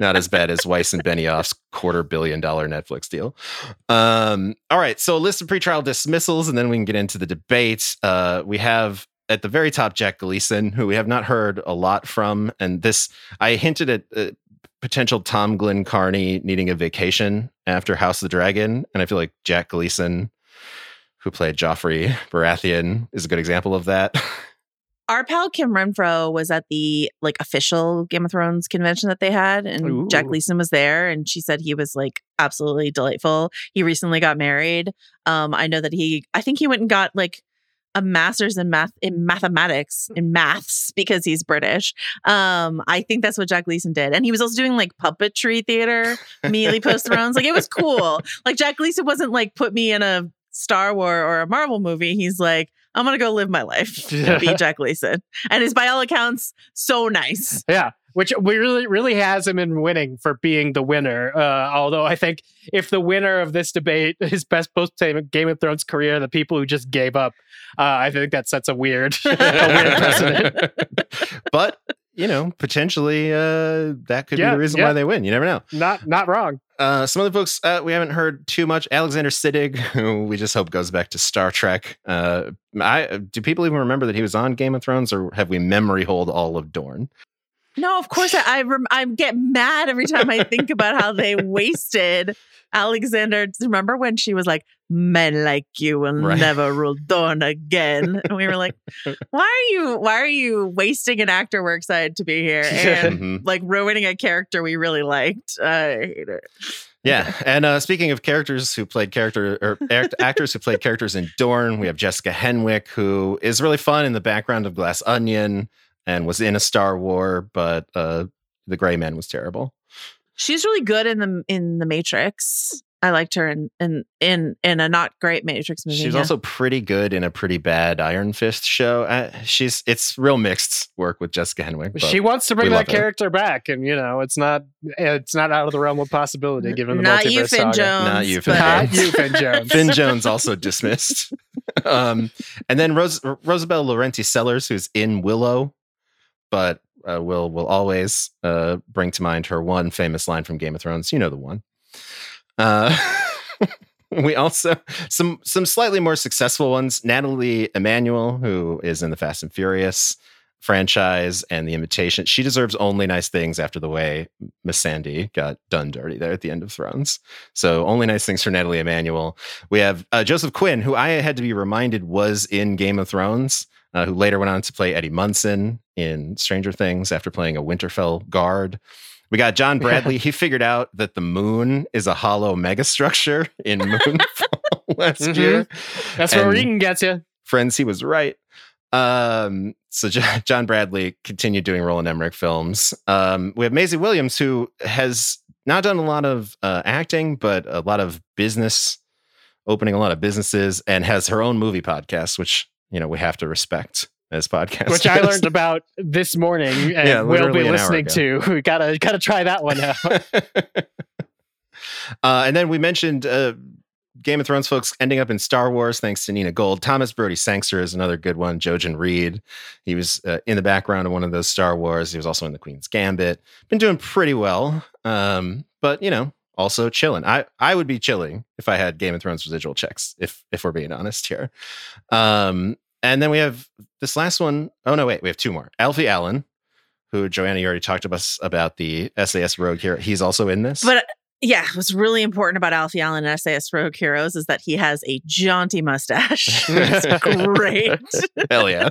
not as bad as Weiss and Benioff's quarter billion dollar Netflix deal. Um, all right, so a list of pretrial dismissals, and then we can get into the debate. Uh, we have at the very top Jack Gleeson, who we have not heard a lot from, and this I hinted at. Uh, Potential Tom Glynn-Carney needing a vacation after House of the Dragon, and I feel like Jack Gleeson, who played Joffrey Baratheon, is a good example of that. Our pal Kim Renfro was at the like official Game of Thrones convention that they had, and Jack Ooh. Gleeson was there, and she said he was like absolutely delightful. He recently got married. Um, I know that he, I think he went and got like a master's in math in mathematics in maths because he's British. Um, I think that's what Jack Gleeson did, and he was also doing like puppetry theater immediately post Thrones. Like it was cool. Like Jack Gleeson wasn't like put me in a Star Wars or a Marvel movie. He's like, I'm gonna go live my life. Be Jack Gleeson, and is by all accounts so nice. Yeah, which really really has him in winning for being the winner. Uh, although I think if the winner of this debate is best post Game of Thrones career, the people who just gave up, uh, I think that sets a weird, a weird precedent. but you know, potentially uh, that could be the reason yeah. why they win. You never know. Not not wrong. Uh, some other folks uh, we haven't heard too much. Alexander Siddig, who we just hope goes back to Star Trek. Uh, I do people even remember that he was on Game of Thrones, or have we memory hold all of Dorne? No, of course I I, rem- I get mad every time I think about how they wasted Alexander. Remember when she was like, "Men like you will Right. never rule Dorne again," and we were like, "Why are you? Why are you wasting an actor we're excited to be here and Mhm. like ruining a character we really liked?" I hate it. Yeah, and uh, speaking of characters who played character or act- actors who played characters in Dorne, we have Jessica Henwick, who is really fun in the background of Glass Onion and was in a Star War, but uh, the Gray Man was terrible. She's really good in the in the Matrix. I liked her in in in, in a not great Matrix movie. She's yeah. also pretty good in a pretty bad Iron Fist show. Uh, she's it's real mixed work with Jessica Henwick. She wants to bring that love her. character back, and you know it's not it's not out of the realm of possibility given the not multiverse you, Finn saga. Jones. Not you, Finn but- Not Jones. you, Finn Jones. Finn Jones also dismissed. um, and then Rose, Rosabelle Laurenti Sellers, who's in Willow, but uh, will will always uh, bring to mind her one famous line from Game of Thrones. You know the one. Uh, we also some some slightly more successful ones. Nathalie Emmanuel, who is in the Fast and Furious franchise and the Invitation. She deserves only nice things after the way Missandei got done dirty there at the end of Thrones. So only nice things for Nathalie Emmanuel. We have uh, Joseph Quinn, who I had to be reminded was in Game of Thrones, uh, who later went on to play Eddie Munson in Stranger Things after playing a Winterfell guard. We got John Bradley. he figured out that the moon is a hollow megastructure in Moonfall last Mhm. year. That's where Regan gets you. Friends, he was right. Um, so Jo- John Bradley continued doing Roland Emmerich films. Um, we have Maisie Williams, who has not done a lot of uh, acting, but a lot of business, opening a lot of businesses, and has her own movie podcast, which you know we have to respect as podcast, Which I learned about this morning and Yeah, will be listening to. We gotta gotta try that one out. uh, and then we mentioned uh, Game of Thrones folks ending up in Star Wars thanks to Nina Gold. Thomas Brodie-Sangster is another good one. Jojen Reed, he was uh, in the background of one of those Star Wars. He was also in the Queen's Gambit. Been doing pretty well, um, but you know, also chilling. I I would be chilling if I had Game of Thrones residual checks. If if we're being honest here. Um, and then we have this last one. Oh no, wait, we have two more. Alfie Allen, who Joanna, you already talked to us about the SAS Rogue here. He's also in this. But yeah, what's really important about Alfie Allen and SAS Rogue Heroes is that he has a jaunty mustache. it's great. Hell yeah.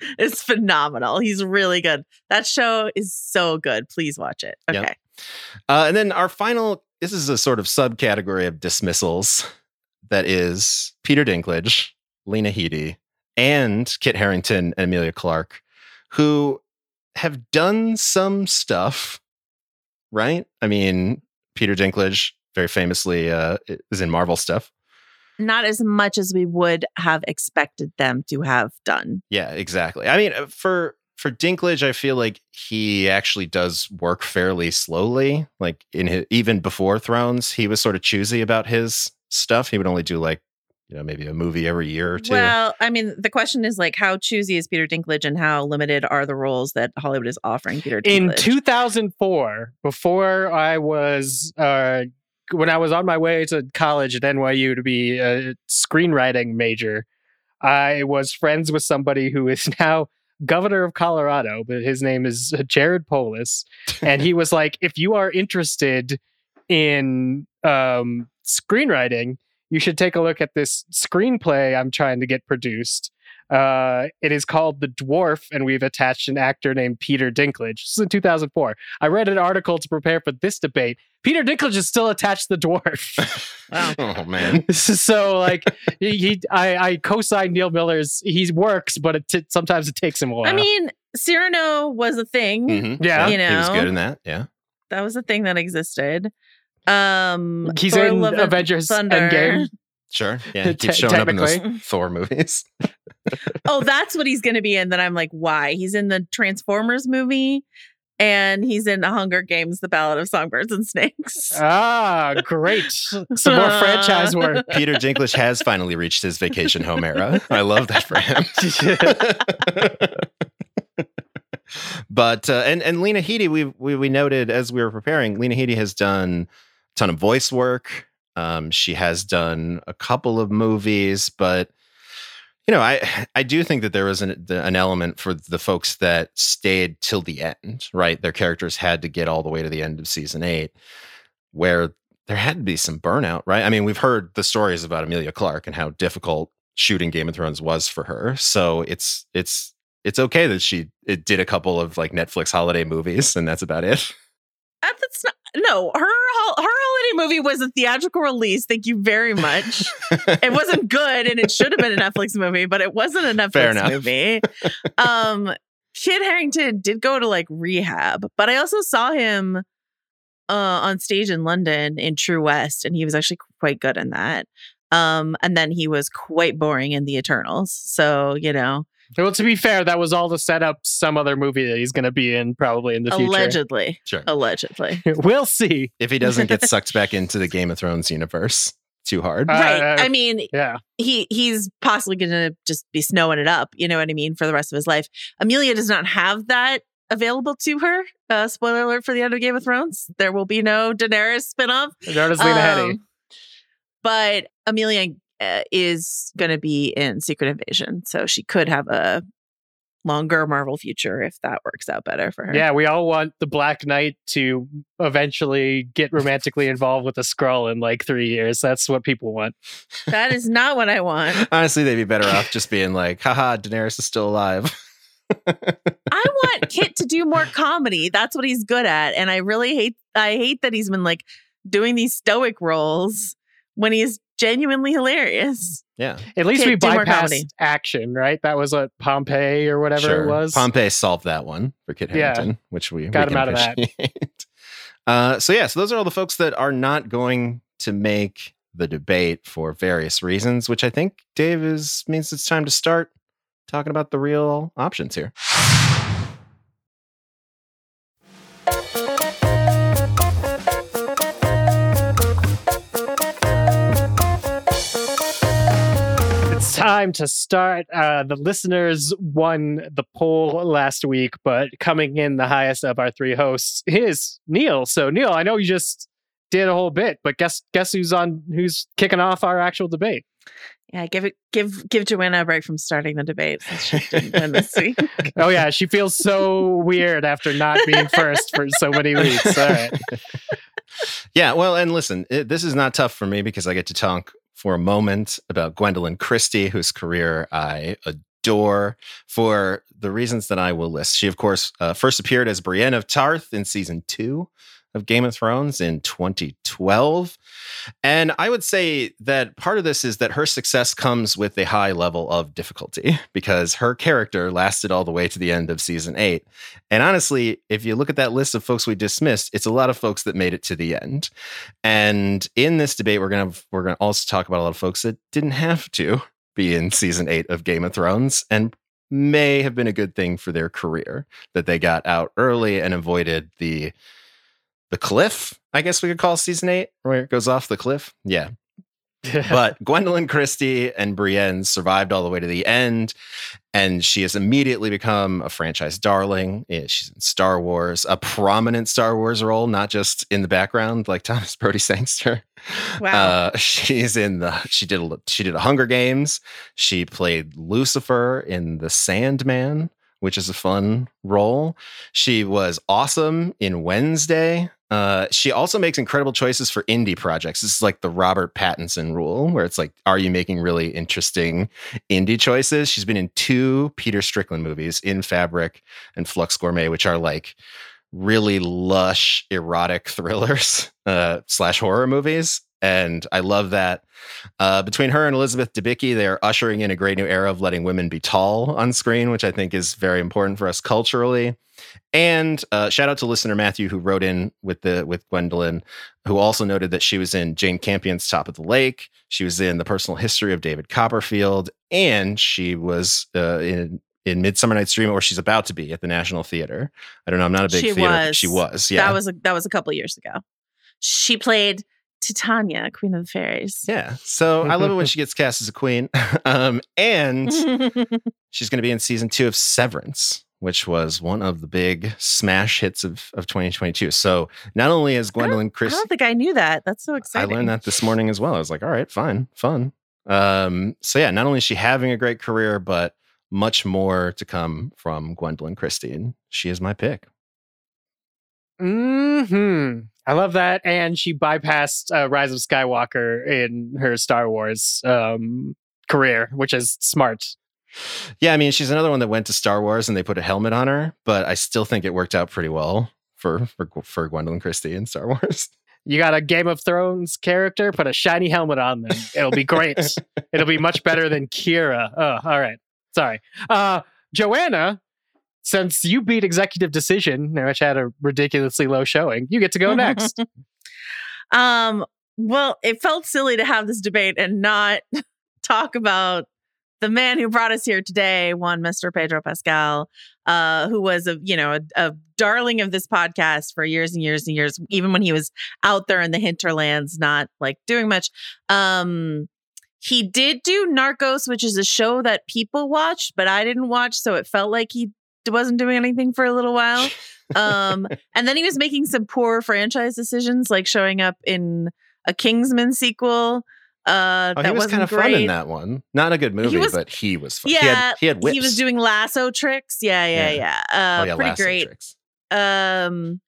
it's phenomenal. He's really good. That show is so good. Please watch it. Yep. Uh, and then our final, this is a sort of subcategory of dismissals that is Peter Dinklage, Lena Headey, and Kit Harington and Emilia Clarke, who have done some stuff, right? I mean, Peter Dinklage very famously uh, is in Marvel stuff. Not as much as we would have expected them to have done. Yeah, exactly. I mean, uh, for for Dinklage, I feel like he actually does work fairly slowly. Like in his, even before Thrones, he was sort of choosy about his stuff. He would only do like you know maybe a movie every year or two. Well, I mean, the question is like, how choosy is Peter Dinklage, and how limited are the roles that Hollywood is offering Peter Dinklage? In 2004, before I was uh, when I was on my way to college at NYU to be a screenwriting major, I was friends with somebody who is now governor of Colorado, but his name is Jared Polis, and he was like, "If you are interested in um, screenwriting, you should take a look at this screenplay I'm trying to get produced." Uh, it is called The Dwarf, and we've attached an actor named Peter Dinklage. This is in 2004. I read an article to prepare for this debate. Peter Dinklage is still attached to The Dwarf. Wow. oh man. This is so like he, he I, I co-signed Neil Miller's. He works, but it t- sometimes it takes him a while. I mean, Cyrano was a thing. Mhm. Yeah. You know, he was good in that. Yeah, That was a thing that existed. Um, he's Thor in Love Avengers Thunder. Endgame. Sure. Yeah, he Te- keeps showing up in those. Thor movies. Oh, that's what he's going to be in. That I'm like, why? He's in the Transformers movie, and he's in the Hunger Games: The Ballad of Songbirds and Snakes. Ah, great! Some more franchise work. Peter Dinklage has finally reached his vacation home era. I love that for him. but uh, and and Lena Headey, we, we we noted as we were preparing, Lena Headey has done a ton of voice work. Um, she has done a couple of movies, but you know, I I do think that there was an an element for the folks that stayed till the end. Right, their characters had to get all the way to the end of season eight, where there had to be some burnout. Right, I mean, we've heard the stories about Emilia Clarke and how difficult shooting Game of Thrones was for her. So it's it's it's okay that she it did a couple of like Netflix holiday movies, and that's about it. Uh, That's not, no, her her holiday movie was a theatrical release. Thank you very much. it wasn't good, and it should have been a Netflix movie, but it wasn't a Netflix movie. Um, Kit Harington did go to like rehab, but I also saw him uh, on stage in London in True West, and he was actually quite good in that. Um, and then he was quite boring in The Eternals. So you know, Well, to be fair, that was all to set up some other movie that he's going to be in probably in the future. allegedly, Sure. allegedly. we'll see. If he doesn't get sucked back into the Game of Thrones universe too hard. Uh, right. I mean, Yeah. he he's possibly going to just be snowing it up. You know what I mean for the rest of his life. Emilia does not have that available to her. Uh, spoiler alert for the end of Game of Thrones: there will be no Daenerys spinoff. There is Lena Headey. Um, but Emilia uh, is going to be in Secret Invasion, so she could have a longer Marvel future if that works out better for her. Yeah, we all want the Black Knight to eventually get romantically involved with a Skrull in like three years. That's what people want. that is not what I want. Honestly, they'd be better off just being like, haha, Daenerys is still alive. I want Kit to do more comedy. That's what he's good at. And I really hate I hate that he's been like doing these stoic roles when he's genuinely hilarious. Yeah. At least Kit, we do more comedy. bypassed action, right? That was what Pompeii or whatever Sure. it was. Pompeii solved that one for Kit Yeah. Which we Got we him can out of that. Uh, so yeah, so those are all the folks that are not going to make the debate for various reasons, which I think Dave is means it's time to start talking about the real options here. Time to start. Uh, the listeners won the poll last week, but coming in the highest of our three hosts is Neil. So Neil, I know you just did a whole bit, but guess guess who's on who's kicking off our actual debate? Yeah, give it give give Joanna a break from starting the debate since she didn't win this week. Oh yeah, she feels so weird after not being first for so many weeks. All right. Yeah, well, and listen, it, this is not tough for me because I get to talk for a moment about Gwendoline Christie, whose career I adore for the reasons that I will list. She, of course, uh, first appeared as Brienne of Tarth in season two of Game of Thrones in 2012. And I would say that part of this is that her success comes with a high level of difficulty because her character lasted all the way to the end of season eight. And honestly, if you look at that list of folks we dismissed, it's a lot of folks that made it to the end. And in this debate, we're gonna we're gonna also talk about a lot of folks that didn't have to be in season eight of Game of Thrones and may have been a good thing for their career that they got out early and avoided the the cliff. I guess we could call season eight where it goes off the cliff. Yeah, but Gwendoline Christie and Brienne survived all the way to the end, and she has immediately become a franchise darling. Yeah, She's in Star Wars, a prominent Star Wars role, not just in the background like Thomas Brodie-Sangster. Wow. Uh, she's in the she did a, she did a Hunger Games. She played Lucifer in The Sandman, which is a fun role. She was awesome in Wednesday. Uh, she also makes incredible choices for indie projects. This is like the Robert Pattinson rule, where it's like, are you making really interesting indie choices? She's been in two Peter Strickland movies, In Fabric and Flux Gourmet, which are like really lush erotic thrillers uh, slash horror movies. And I love that. Uh, between her and Elizabeth Debicki, they are ushering in a great new era of letting women be tall on screen, which I think is very important for us culturally. And uh, shout out to listener Matthew who wrote in with the with Gwendoline, who also noted that she was in Jane Campion's Top of the Lake. She was in the Personal History of David Copperfield, and she was uh, in in Midsummer Night's Dream, or she's about to be at the National Theater. I don't know. I'm not a big She theater. was. She was. Yeah. That was a, that was a couple years ago. She played Titania, Queen of the Fairies. yeah. So I love it when she gets cast as a queen. um, and she's going to be in season two of Severance, which was one of the big smash hits of, of 2022. So not only is Gwendoline Christie. I don't think I knew that. That's so exciting. I learned that this morning as well. I was like, all right, fine, fun. Um, so yeah, not only is she having a great career, but much more to come from Gwendoline Christie. And she is my pick. hmm I love that, and she bypassed uh, Rise of Skywalker in her Star Wars um, career, which is smart. Yeah, I mean, she's another one that went to Star Wars and they put a helmet on her, but I still think it worked out pretty well for for, for Gwendoline Christie in Star Wars. You got a Game of Thrones character, put a shiny helmet on them. It'll be great. It'll be much better than Kira. Oh, all right. Sorry. Uh, Joanna, since you beat Executive Decision, which had a ridiculously low showing, you get to go next. um, well, it felt silly to have this debate and not talk about the man who brought us here today, one Mr. Pedro Pascal, uh, who was a you know a, a darling of this podcast for years and years and years, even when he was out there in the hinterlands, not like doing much. Um, he did do Narcos, which is a show that people watched, but I didn't watch, so it felt like he wasn't doing anything for a little while. Um, and then he was making some poor franchise decisions, like showing up in a Kingsman sequel. Uh, Oh, that he was kind of great. fun in that one. Not a good movie, was- but he was fun. Yeah, he had, he had whips. He was doing lasso tricks. Yeah, yeah, yeah. Uh, oh, yeah, pretty great. tricks. Um,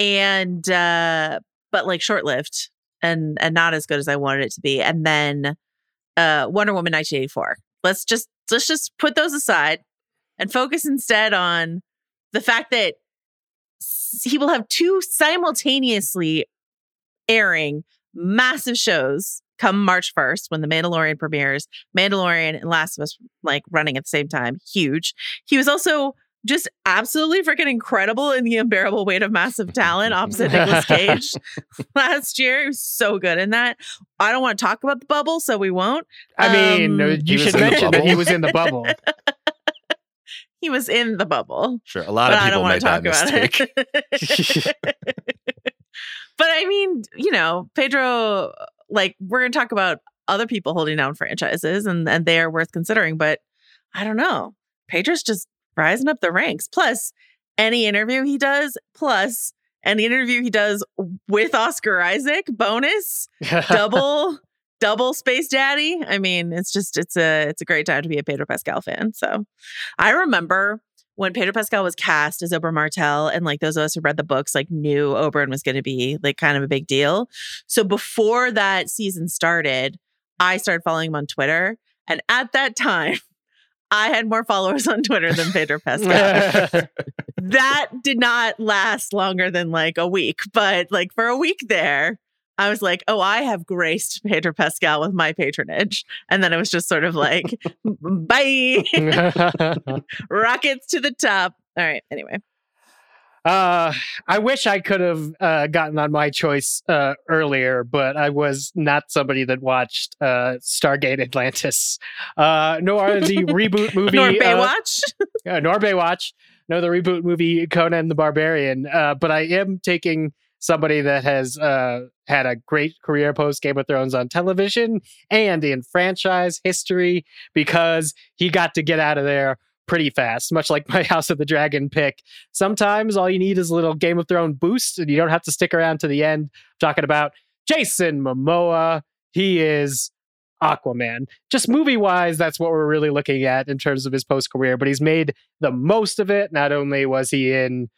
and uh, but like short lived and and not as good as I wanted it to be. And then uh, Wonder Woman 1984. Let's just let's just put those aside. And focus instead on the fact that he will have two simultaneously airing massive shows come March 1st when The Mandalorian premieres. Mandalorian and Last of Us like running at the same time. Huge. He was also just absolutely freaking incredible in the unbearable weight of massive talent opposite Nicolas Cage last year. He was so good in that. I don't want to talk about the bubble, so we won't. I mean, Um, you should mention that he was in the bubble. He was in the bubble. Sure. A lot of people made that talk about mistake. it. but I mean, you know, Pedro, like we're gonna talk about other people holding down franchises and and they are worth considering. But I don't know. Pedro's just rising up the ranks. Plus, any interview he does, plus any interview he does with Oscar Isaac, bonus, double double space daddy. I mean it's just it's a it's a great time to be a pedro pascal fan. So i remember when pedro pascal was cast as oberyn martell and like those of us who read the books like knew oberyn was going to be like kind of a big deal. So before that season started i started following him on twitter. And at that time I had more followers on Twitter than Pedro Pascal. that did not last longer than like a week, but like for a week there, I was like, oh, I have graced Pedro Pascal with my patronage. And then it was just sort of like, bye, rockets to the top. All right. Anyway. Uh, I wish I could have uh, gotten on my choice uh, earlier, but I was not somebody that watched uh, Stargate Atlantis, uh, nor the reboot movie, Nor uh, Baywatch. uh, nor Baywatch, no the reboot movie Conan the Barbarian. Uh, but I am taking somebody that has uh, had a great career post Game of Thrones on television and in franchise history because he got to get out of there pretty fast, much like my House of the Dragon pick. Sometimes all you need is a little Game of Thrones boost, and you don't have to stick around to the end. I'm talking about Jason Momoa. He is Aquaman. Just movie wise, that's what we're really looking at in terms of his post career, but he's made the most of it. Not only was he in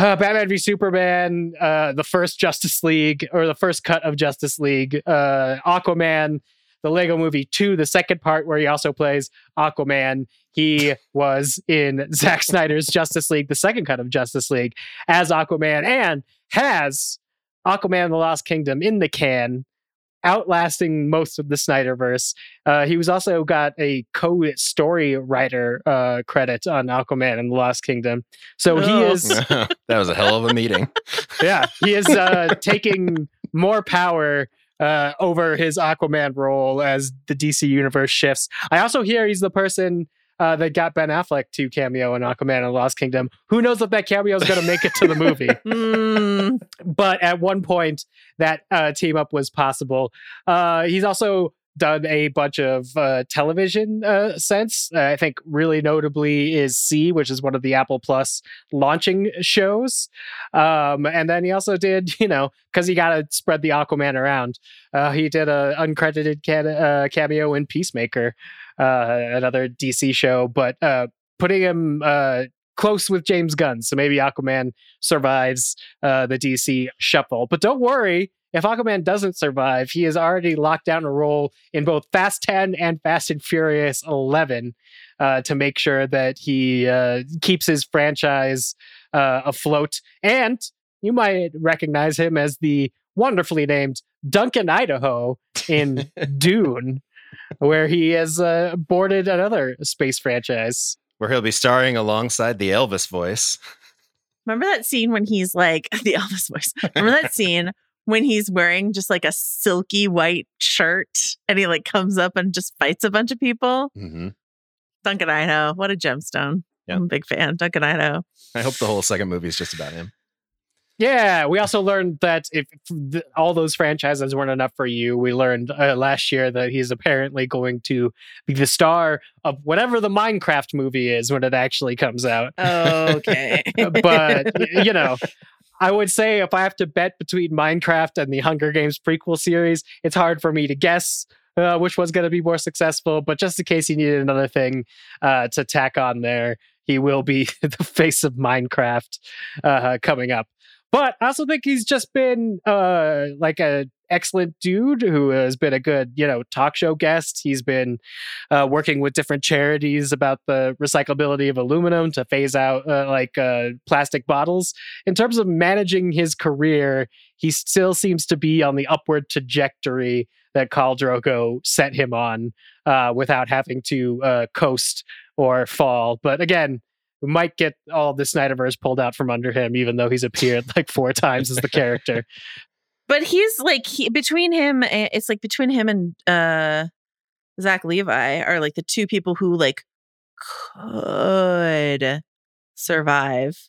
uh, Batman v Superman, uh, the first Justice League, or the first cut of Justice League, uh, Aquaman, the Lego movie 2, the second part where he also plays Aquaman. He was in Zack Snyder's Justice League, the second cut of Justice League, as Aquaman, and has Aquaman the Lost Kingdom in the can, outlasting most of the Snyderverse. Uh, he was also got a co-story writer uh, credit on Aquaman and the Lost Kingdom. So he Oh. is that was a hell of a meeting. yeah, he is uh, taking more power uh, over his Aquaman role as the DC universe shifts. I also hear he's the person uh, that got Ben Affleck to cameo in Aquaman and the Lost Kingdom. Who knows if that cameo is going to make it to the movie? Mm, but at one point, that uh, team up was possible. Uh, he's also done a bunch of uh, television uh, sense. Uh, I think really notably is See, which is one of the Apple Plus launching shows. Um, and then he also did, you know, because he got to spread the Aquaman around. Uh, he did an uncredited ca- uh, cameo in Peacemaker, another DC show, but uh, putting him uh, close with James Gunn. So maybe Aquaman survives uh, the DC shuffle. But don't worry, if Aquaman doesn't survive, he has already locked down a role in both Fast 10 and Fast and Furious 11 uh, to make sure that he uh, keeps his franchise uh, afloat. And you might recognize him as the wonderfully named Duncan Idaho in Dune, where he has uh, boarded another space franchise. Where he'll be starring alongside the Elvis voice. remember that scene when he's like the Elvis voice? Remember that scene when he's wearing just like a silky white shirt and he like comes up and just fights a bunch of people? hmm Duncan Idaho, what a gemstone. Yeah. I'm a big fan. Duncan Idaho. I hope the whole second movie is just about him. Yeah, we also learned that if th- all those franchises weren't enough for you, we learned uh, last year that he's apparently going to be the star of whatever the Minecraft movie is when it actually comes out. Okay. but you know, I would say if I have to bet between Minecraft and the Hunger Games prequel series, it's hard for me to guess uh, which one's going to be more successful. But just in case you needed another thing uh, to tack on there, he will be the face of Minecraft uh, coming up. But I also think he's just been uh, like a excellent dude who has been a good, you know, talk show guest. He's been uh, working with different charities about the recyclability of aluminum to phase out uh, like uh, plastic bottles. In terms of managing his career, he still seems to be on the upward trajectory that Khal Drogo set him on uh, without having to uh, coast or fall. But again, we might get all the Snyderverse pulled out from under him, even though he's appeared like four times as the character. But he's like he, between him, eh, it's like between him and uh Zach Levi are like the two people who like could survive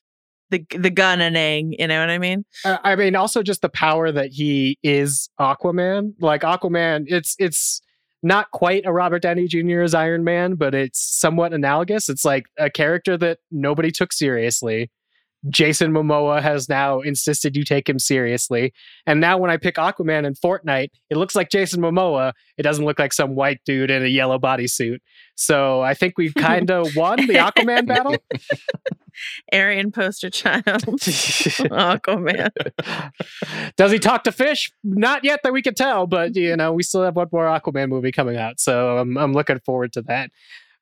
the the gunning. You know what I mean? Uh, I mean, also just the power that he is Aquaman. Like Aquaman, it's it's not quite a Robert Downey Jr. as Iron Man, but it's somewhat analogous. It's like a character that nobody took seriously. Jason Momoa has now insisted you take him seriously. And now when I pick Aquaman in Fortnite, it looks like Jason Momoa. It doesn't look like some white dude in a yellow bodysuit. So I think we've kind of won the Aquaman battle. Aryan poster child. Aquaman. Does he talk to fish? Not yet that we can tell, but you know, we still have one more Aquaman movie coming out. So I'm, I'm looking forward to that.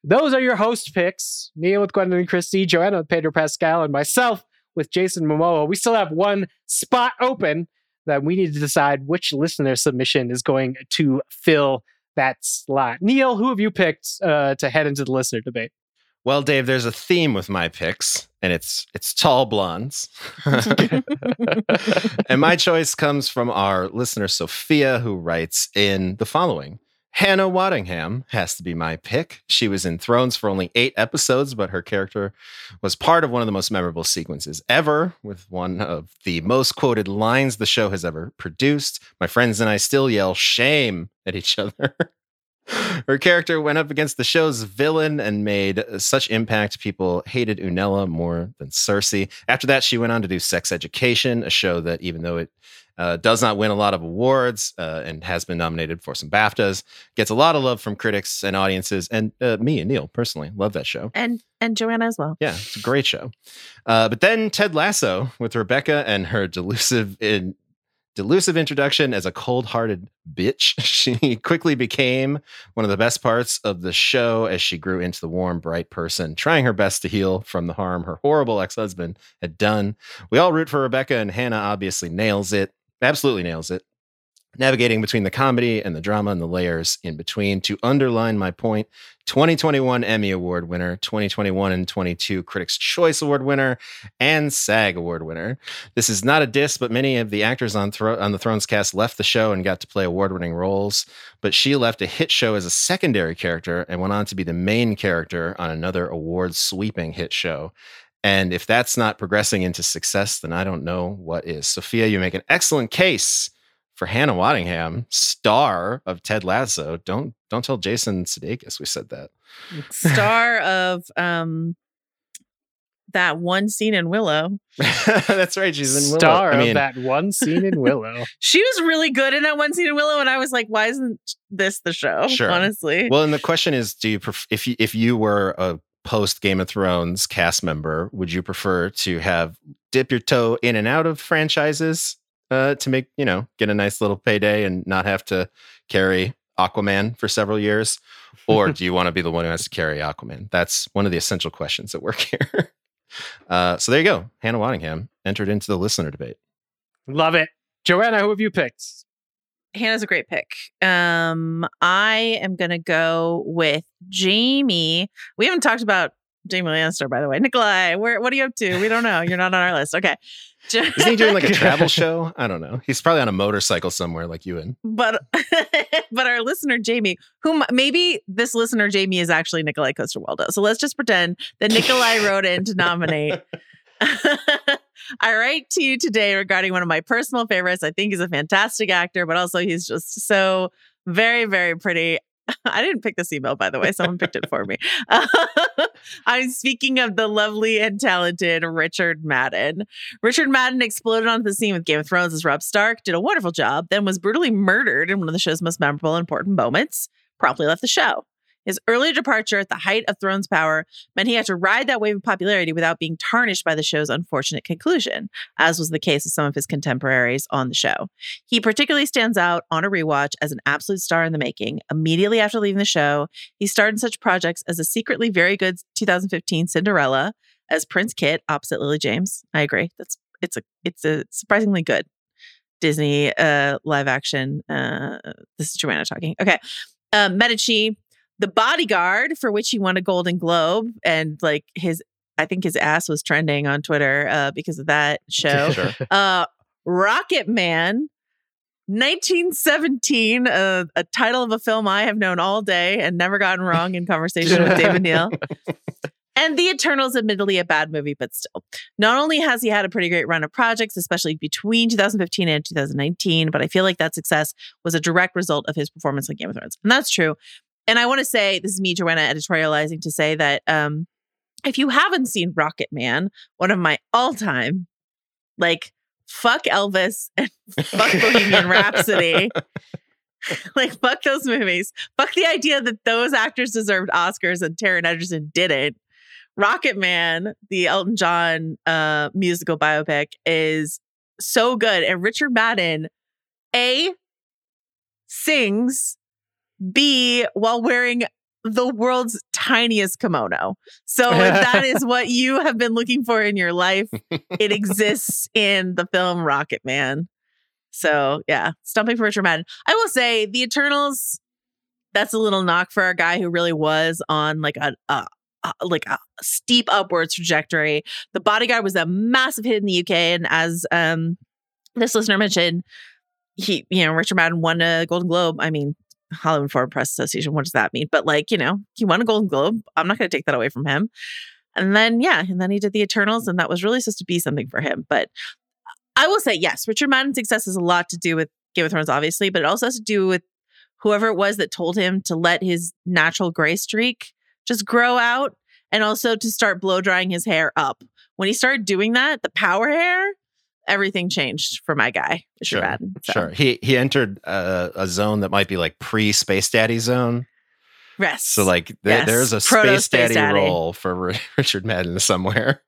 Those are your host picks. Neil with Gwendoline Christie, Joanna with Pedro Pascal, and myself with Jason Momoa. We still have one spot open that we need to decide which listener submission is going to fill that slot. Neil, who have you picked uh, to head into the listener debate? Well, Dave, there's a theme with my picks, and it's it's tall blondes. and my choice comes from our listener Sophia, who writes in the following. Hannah Waddingham has to be my pick. She was in Thrones for only eight episodes, but her character was part of one of the most memorable sequences ever, with one of the most quoted lines the show has ever produced. My friends and I still yell shame at each other. her character went up against the show's villain and made such impact people hated Unella more than Cersei. After that, she went on to do Sex Education, a show that, even though it uh, does not win a lot of awards uh, and has been nominated for some BAFTAs, gets a lot of love from critics and audiences, and uh, me and Neil personally love that show. And and Joanna as well. Yeah, it's a great show. Uh, but then Ted Lasso with Rebecca and her delusive in delusive introduction as a cold-hearted bitch. She quickly became one of the best parts of the show as she grew into the warm, bright person, trying her best to heal from the harm her horrible ex-husband had done. We all root for Rebecca, and Hannah obviously nails it. Absolutely nails it navigating between the comedy and the drama and the layers in between. To underline my point, 2021 Emmy Award winner, 2021 and 22 Critics' Choice Award winner, and SAG Award winner. This is not a diss, but many of the actors on, Thro- on the Thrones cast left the show and got to play award winning roles. But she left a hit show as a secondary character and went on to be the main character on another award sweeping hit show. And if that's not progressing into success, then I don't know what is. Sophia, you make an excellent case for Hannah Waddingham, star of Ted Lasso. Don't don't tell Jason Sudeikis we said that. Star of um that one scene in Willow. That's right. She's in Willow. Star I mean, of that one scene in Willow. She was really good in that one scene in Willow, and I was like, why isn't this the show? Sure. Honestly. Well, and the question is, do you pref- if you if you were a post Game of Thrones cast member, would you prefer to have dip your toe in and out of franchises uh, to make you know get a nice little payday and not have to carry Aquaman for several years, or do you want to be the one who has to carry Aquaman? That's one of the essential questions at work here. Uh, so there you go. Hannah Waddingham entered into the listener debate. Love it. Joanna, who have you picked? Hannah's a great pick. Um, I am gonna go with Jamie. We haven't talked about Jamie Lannister, by the way. Nikolaj, where what are you up to? We don't know. You're not on our list. Okay. Isn't he doing like a travel show? I don't know. He's probably on a motorcycle somewhere like you and but but our listener Jamie, whom maybe this listener Jamie is actually Nikolaj Coster-Waldau. So let's just pretend that Nikolaj wrote in to nominate. I write to you today regarding one of my personal favorites. I think he's a fantastic actor, but also he's just so very, very pretty. I didn't pick this email, by the way. Someone picked it for me. I'm speaking of the lovely and talented Richard Madden. Richard Madden exploded onto the scene with Game of Thrones as Robb Stark, did a wonderful job, then was brutally murdered in one of the show's most memorable and important moments, promptly left the show. His early departure at the height of Thrones power meant he had to ride that wave of popularity without being tarnished by the show's unfortunate conclusion, as was the case with some of his contemporaries on the show. He particularly stands out on a rewatch as an absolute star in the making. Immediately after leaving the show, he starred in such projects as a secretly very good 2015 Cinderella as Prince Kit opposite Lily James. I agree. That's it's a it's a surprisingly good Disney uh live action. Uh this is Joanna talking. Okay. Uh, Medici, The Bodyguard, for which he won a Golden Globe, and like his I think his ass was trending on Twitter uh, because of that show. Sure. Uh, Rocket Man, 1917, uh, a title of a film I have known all day and never gotten wrong in conversation with David Neal. And The Eternals, admittedly a bad movie, but still. Not only has he had a pretty great run of projects, especially between 2015 and 2019, but I feel like that success was a direct result of his performance on Game of Thrones. And that's true. And I want to say, this is me, Joanna, editorializing to say that um, if you haven't seen Rocket Man, one of my all time, like, fuck Elvis and fuck Bohemian Rhapsody. like, fuck those movies. Fuck the idea that those actors deserved Oscars and Taron Egerton didn't. Rocket Man, the Elton John uh, musical biopic, is so good. And Richard Madden, A, sings, B, while wearing the world's tiniest kimono. So if that is what you have been looking for in your life, it exists in the film Rocket Man. So yeah, stumping for Richard Madden. I will say the Eternals, that's a little knock for our guy who really was on like a, a uh, like a steep upwards trajectory. The Bodyguard was a massive hit in the UK, and as um this listener mentioned, he you know Richard Madden won a Golden Globe. I mean. Hollywood Foreign Press Association. What does that mean? But like, you know, he won a Golden Globe. I'm not going to take that away from him. And then, yeah, and then he did the Eternals, and that was really supposed to be something for him. But I will say, yes, Richard Madden's success has a lot to do with Game of Thrones, obviously, but it also has to do with whoever it was that told him to let his natural gray streak just grow out and also to start blow drying his hair up. When he started doing that, the power hair, everything changed for my guy, Sure, Madden. So, Sure. He he entered a, a zone that might be like pre Space Daddy zone. Yes. So like th- Yes. there's a Proto Space Daddy, Daddy. role for R- Richard Madden somewhere.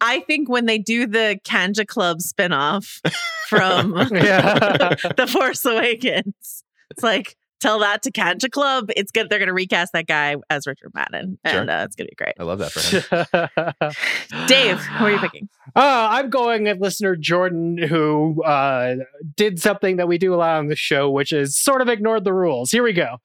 I think when they do the Kanjiklub spinoff from The Force Awakens, it's like tell that to Kanjiklub. It's good. They're going to recast that guy as Richard Madden, and uh, it's going to be great. I love that for him. Dave, who are you picking? Uh, I'm going with listener Jordan, who uh, did something that we do a lot on the show, which is sort of ignored the rules. Here we go.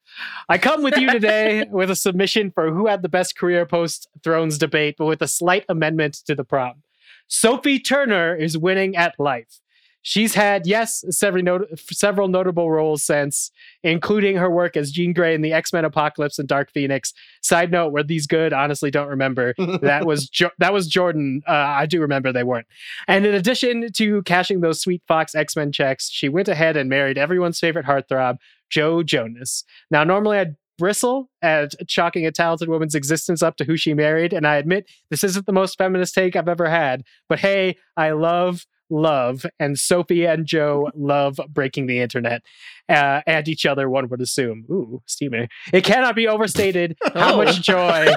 I come with you today with a submission for who had the best career post Thrones debate, but with a slight amendment to the prompt. Sophie Turner is winning at life. She's had, yes, several, not- several notable roles since, including her work as Jean Grey in the X Men Apocalypse and Dark Phoenix. Side note: Were these good? Honestly, don't remember. that was jo- that was Jordan. Uh, I do remember they weren't. And in addition to cashing those sweet Fox X Men checks, she went ahead and married everyone's favorite heartthrob, Joe Jonas. Now, normally I'd bristle at chalking a talented woman's existence up to who she married, and I admit this isn't the most feminist take I've ever had. But hey, I love. Love and Sophie and Joe love breaking the internet uh, and each other. One would assume. Ooh, steamer! It cannot be overstated how Oh. much joy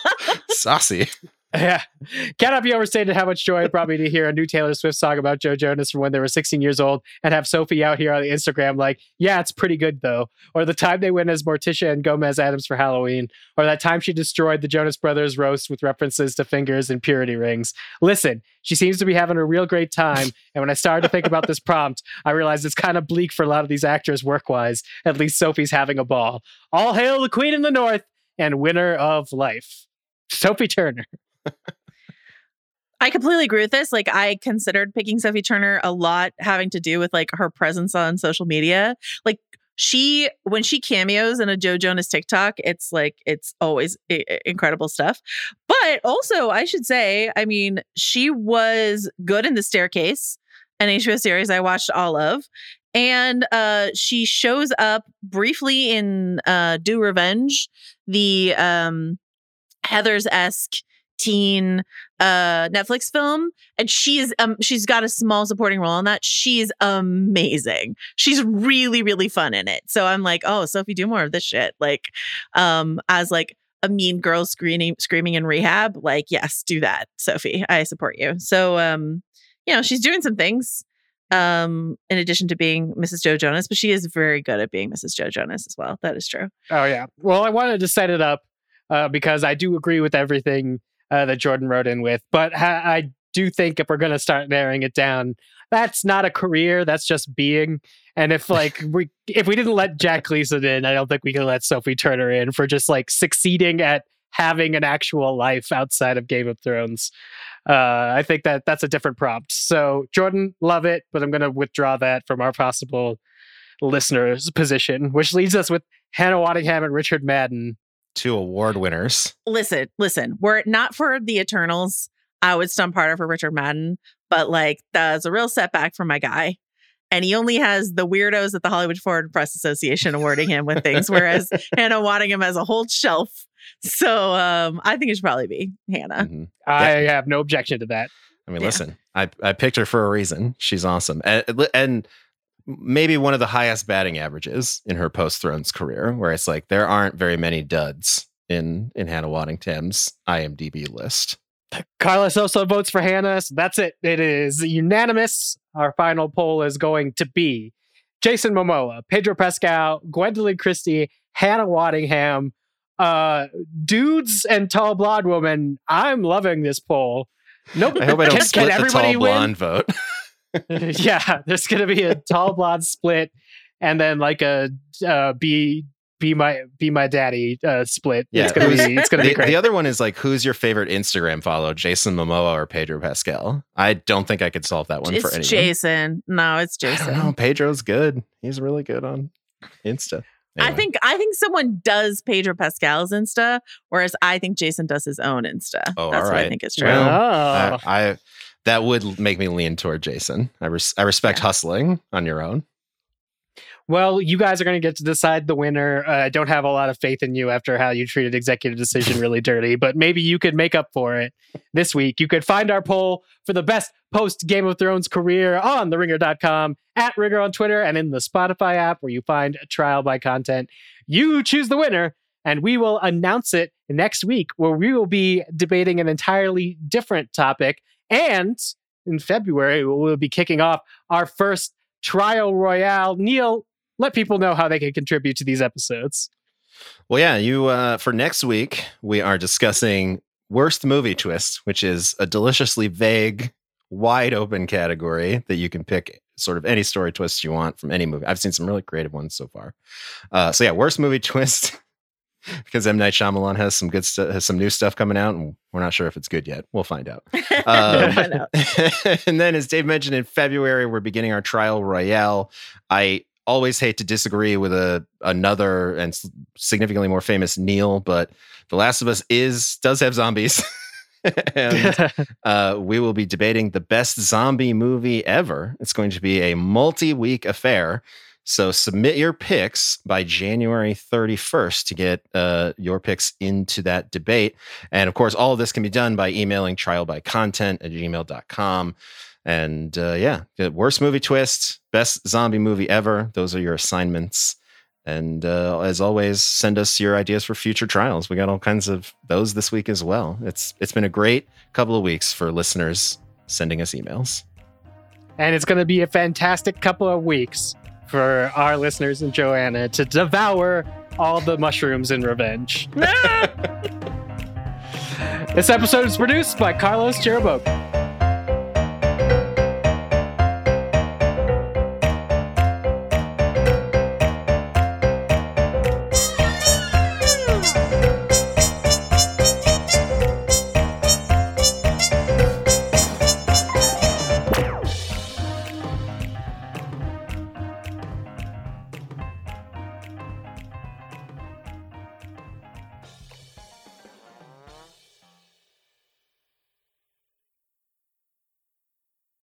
Saucy. Yeah. Cannot be overstated how much joy it brought me to hear a new Taylor Swift song about Joe Jonas from when they were 16 years old and have Sophie out here on the Instagram like, yeah, it's pretty good though. Or the time they went as Morticia and Gomez Addams for Halloween. Or that time she destroyed the Jonas Brothers roast with references to fingers and purity rings. Listen, she seems to be having a real great time. And when I started to think about this prompt, I realized it's kind of bleak for a lot of these actors work wise. At least Sophie's having a ball. All hail the Queen in the North and winner of life. Sophie Turner. I completely agree with this. Like, I considered picking Sophie Turner a lot having to do with like her presence on social media. Like, she, when she cameos in a Joe Jonas TikTok, it's like, it's always i- incredible stuff. But also, I should say, I mean, she was good in The Staircase, an HBO series I watched all of. And uh, she shows up briefly in uh, Do Revenge, the um, Heather's esque teen uh Netflix film and she's um she's got a small supporting role in that. She's amazing. She's really really fun in it. So I'm like, "Oh, Sophie, do more of this shit." Like um as like a mean girl screaming screaming in rehab, like, yes, do that, Sophie. I support you. So um you know, she's doing some things um in addition to being Mrs. Joe Jonas, but she is very good at being Mrs. Joe Jonas as well. That is true. Oh yeah. Well, I wanted to set it up uh, because I do agree with everything uh, that Jordan wrote in with, but ha- I do think if we're going to start narrowing it down, that's not a career. That's just being. And if like we if we didn't let Jack Gleeson in, I don't think we can let Sophie Turner in for just like succeeding at having an actual life outside of Game of Thrones. Uh, I think that that's a different prompt. So Jordan, love it, but I'm going to withdraw that from our possible listeners' position, which leaves us with Hannah Waddingham and Richard Madden. Two award winners. Listen, listen, were it not for the Eternals, I would stump harder for Richard Madden, but like that's a real setback for my guy. And he only has the weirdos at the Hollywood Foreign Press Association awarding him with things, whereas Hannah Waddingham has a whole shelf. So um, I think it should probably be Hannah. Mhm. I have no objection to that. I mean, Yeah. listen, I, I picked her for a reason. She's awesome. And, and maybe one of the highest batting averages in her post Thrones career, where it's like there aren't very many duds in, in Hannah Waddingham's IMDb list. Carlos also votes for Hannah. So that's it. It is unanimous. Our final poll is going to be Jason Momoa, Pedro Pascal, Gwendoline Christie, Hannah Waddingham, uh, dudes and tall blonde woman. I'm loving this poll. Nope. I hope I don't Can- can split the everybody tall win? blonde vote. yeah, there's gonna be a tall blonde split, and then like a uh, be be my be my daddy uh, split. Yeah, it's gonna be it's gonna be The, great. the other one is like, who's your favorite Instagram follow, Jason Momoa or Pedro Pascal? I don't think I could solve that one for anyone. It's. Jason. No, it's Jason. know. Pedro's good. He's really good on Insta. I think I think someone does Pedro Pascal's Insta, whereas I think Jason does his own Insta. Oh, That's what I think is true. Well, oh. I, I that would make me lean toward Jason. I res- I respect Yeah. hustling on your own. Well, you guys are going to get to decide the winner. Uh, I don't have a lot of faith in you after how you treated executive decision really dirty, but maybe you could make up for it this week. You could find our poll for the best post Game of Thrones career on theringer.com, at Ringer on Twitter, and in the Spotify app where you find trial by content. You choose the winner, and we will announce it next week where we will be debating an entirely different topic. And in February, we'll be kicking off our first trial royale. Neil, let people know how they can contribute to these episodes. Well, yeah, you uh, for next week we are discussing worst movie twist, which is a deliciously vague, wide open category that you can pick sort of any story twist you want from any movie. I've seen some really creative ones so far. Uh, so yeah, worst movie twist because M Night Shyamalan has some good stuff, has some new stuff coming out, and we're not sure if it's good yet. We'll find out. Um, I know. and then, as Dave mentioned, in February, we're beginning our trial royale. I always hate to disagree with a another and significantly more famous Neil, but The Last of Us is does have zombies. and uh, we will be debating the best zombie movie ever. It's going to be a multi-week affair. So submit your picks by January 31st to get uh, your picks into that debate. And of course, all of this can be done by emailing trialbycontent at gmail.com. And uh, yeah, worst movie twist, best zombie movie ever. Those are your assignments. And uh, as always, send us your ideas for future trials. We got all kinds of those this week as well. It's it's been a great couple of weeks for listeners sending us emails. and it's going to be a fantastic couple of weeks for our listeners and Joanna to devour all the mushrooms in revenge. this episode is produced by Carlos Chiriboga.